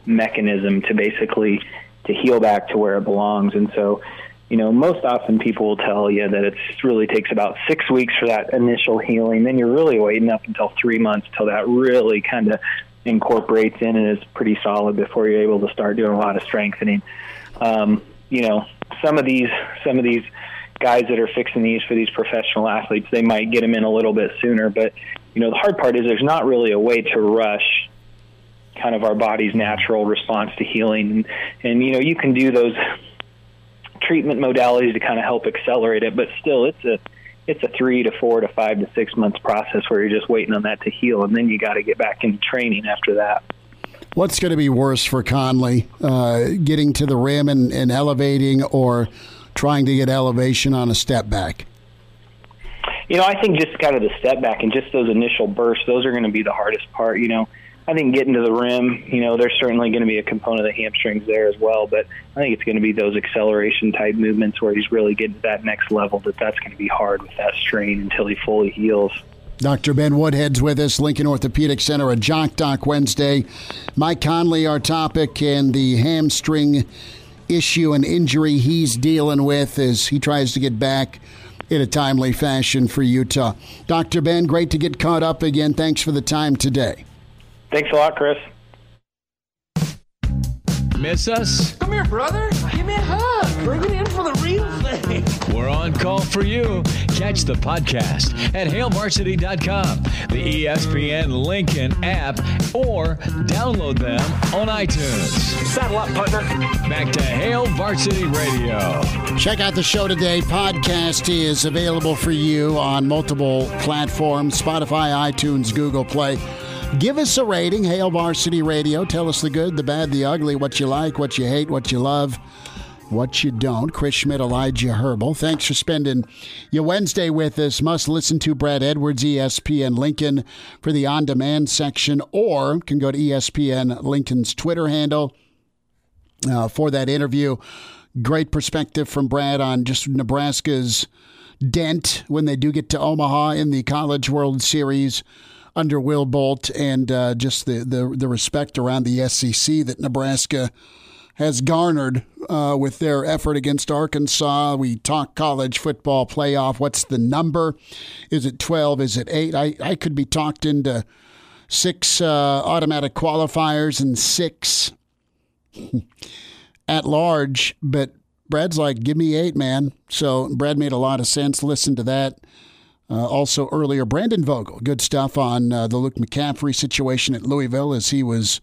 mechanism to basically to heal back to where it belongs. And so, you know, most often people will tell you that it really takes about six weeks for that initial healing. Then you're really waiting up until three months till that really kind of incorporates in and is pretty solid before you're able to start doing a lot of strengthening. Um, you know, some of these some of these guys that are fixing these for these professional athletes, they might get them in a little bit sooner. But you know, the hard part is there's not really a way to rush kind of our body's natural response to healing, and, and you know, you can do those treatment modalities to kind of help accelerate it, but still, it's a it's a three to four to five to six months process where you're just waiting on that to heal, and then you got to get back into training after that. What's going to be worse for Conley, uh, getting to the rim and, and elevating, or trying to get elevation on a step back? You know, I think just kind of the step back and just those initial bursts; those are going to be the hardest part. You know, I think getting to the rim, you know, there's certainly going to be a component of the hamstrings there as well. But I think it's going to be those acceleration type movements where he's really getting to that next level. That that's going to be hard with that strain until he fully heals. Dr. Ben Woodhead's with us, Lincoln Orthopedic Center, a Jock Doc Wednesday. Mike Conley, our topic, and the hamstring issue and injury he's dealing with as he tries to get back in a timely fashion for Utah. Dr. Ben, great to get caught up again. Thanks for the time today. Thanks a lot, Chris. Miss us? Come here, brother. Give me a hug. Bring it in on call for you. Catch the podcast at hailvarsity.com, the ESPN Lincoln app, or download them on iTunes. Saddle up, partner. Back to Hail Varsity Radio. Check out the show today. Podcast is available for you on multiple platforms Spotify, iTunes, Google Play. Give us a rating, Hail Varsity Radio. Tell us the good, the bad, the ugly, what you like, what you hate, what you love, what you don't. Chris Schmidt, Elijah Herbal. Thanks for spending your Wednesday with us. Must listen to Brad Edwards, ESPN Lincoln, for the on demand section, or can go to ESPN Lincoln's Twitter handle uh, for that interview. Great perspective from Brad on just Nebraska's dent when they do get to Omaha in the College World Series under Will Bolt and uh, just the, the, the respect around the SEC that Nebraska has garnered uh, with their effort against Arkansas. We talk college football playoff. What's the number? Is it 12? Is it 8? I, I could be talked into six uh, automatic qualifiers and six at large, but Brad's like, give me eight, man. So Brad made a lot of sense. Listen to that. Uh, also earlier, Brandon Vogel, good stuff on uh, the Luke McCaffrey situation at Louisville as he was,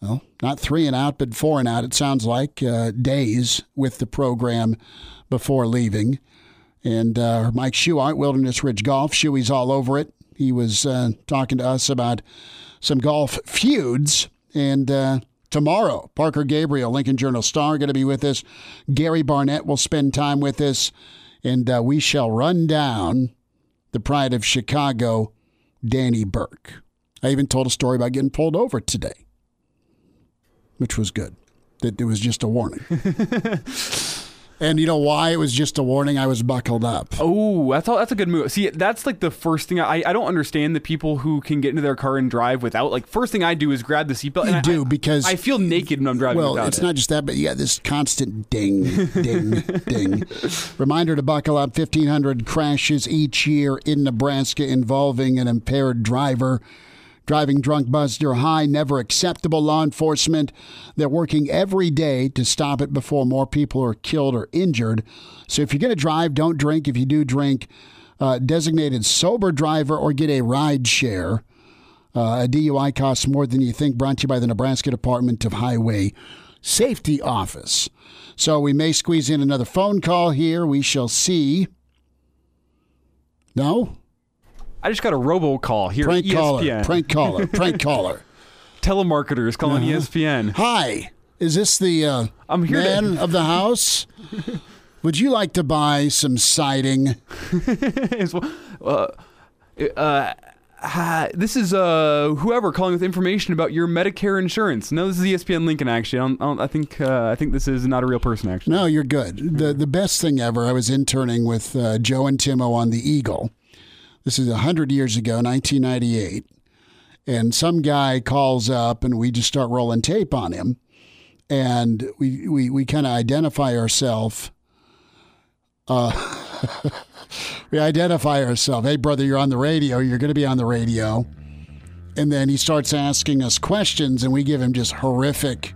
well, not three and out, but four and out, it sounds like, uh, days with the program before leaving. And uh, Mike Schuart, Wilderness Ridge Golf, Shuey's all over it. He was uh, talking to us about some golf feuds. And uh, tomorrow, Parker Gabriel, Lincoln Journal Star, going to be with us. Gary Barnett will spend time with us. And we shall run down the pride of Chicago, Danny Burke. I even told a story about getting pulled over today, which was good. That it was just a warning. And you know why it was just a warning? I was buckled up. Oh, that's all. That's a good move. See, that's like the first thing I, I don't understand the people who can get into their car and drive without. Like, first thing I do is grab the seatbelt. You and do I, because I feel naked when I'm driving. Well, it's it. not just that, but you got this constant ding, ding, ding. Reminder to buckle up. Fifteen hundred crashes each year in Nebraska involving an impaired driver. Driving drunk, buzzed, or high, never acceptable. Law enforcement, they're working every day to stop it before more people are killed or injured. So if you're going to drive, don't drink. If you do drink, uh, designated sober driver or get a ride share. Uh, a DUI costs more than you think. Brought to you by the Nebraska Department of Highway Safety Office. So we may squeeze in another phone call here. We shall see. No? I just got a robocall here Prank caller, prank caller, prank caller. telemarketers calling Uh-huh. ESPN. Hi, is this the uh, I'm here to- man of the house? Would you like to buy some siding? Uh, uh, ha- this is uh, whoever calling with information about your Medicare insurance. No, this is ESPN Lincoln. Actually, I, don't, I, don't, I think uh, I think this is not a real person. Actually, No, you're good. The the best thing ever. I was interning with uh, Joe and Timo on the Eagle. This is hundred years ago, 1998, and some guy calls up, and we just start rolling tape on him, and we we we kind of identify ourselves. Uh, we identify ourselves. Hey, brother, you're on the radio. You're going to be on the radio. And then he starts asking us questions, and we give him just horrific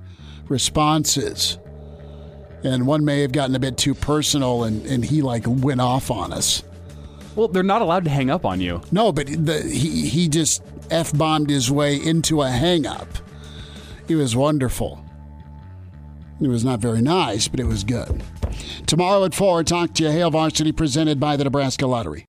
responses. And one may have gotten a bit too personal, and, and he like went off on us. Well, they're not allowed to hang up on you. No, but the, he he just f bombed his way into a hang up. It was wonderful. It was not very nice, but it was good. Tomorrow at four, talk to you. Hail Varsity, presented by the Nebraska Lottery.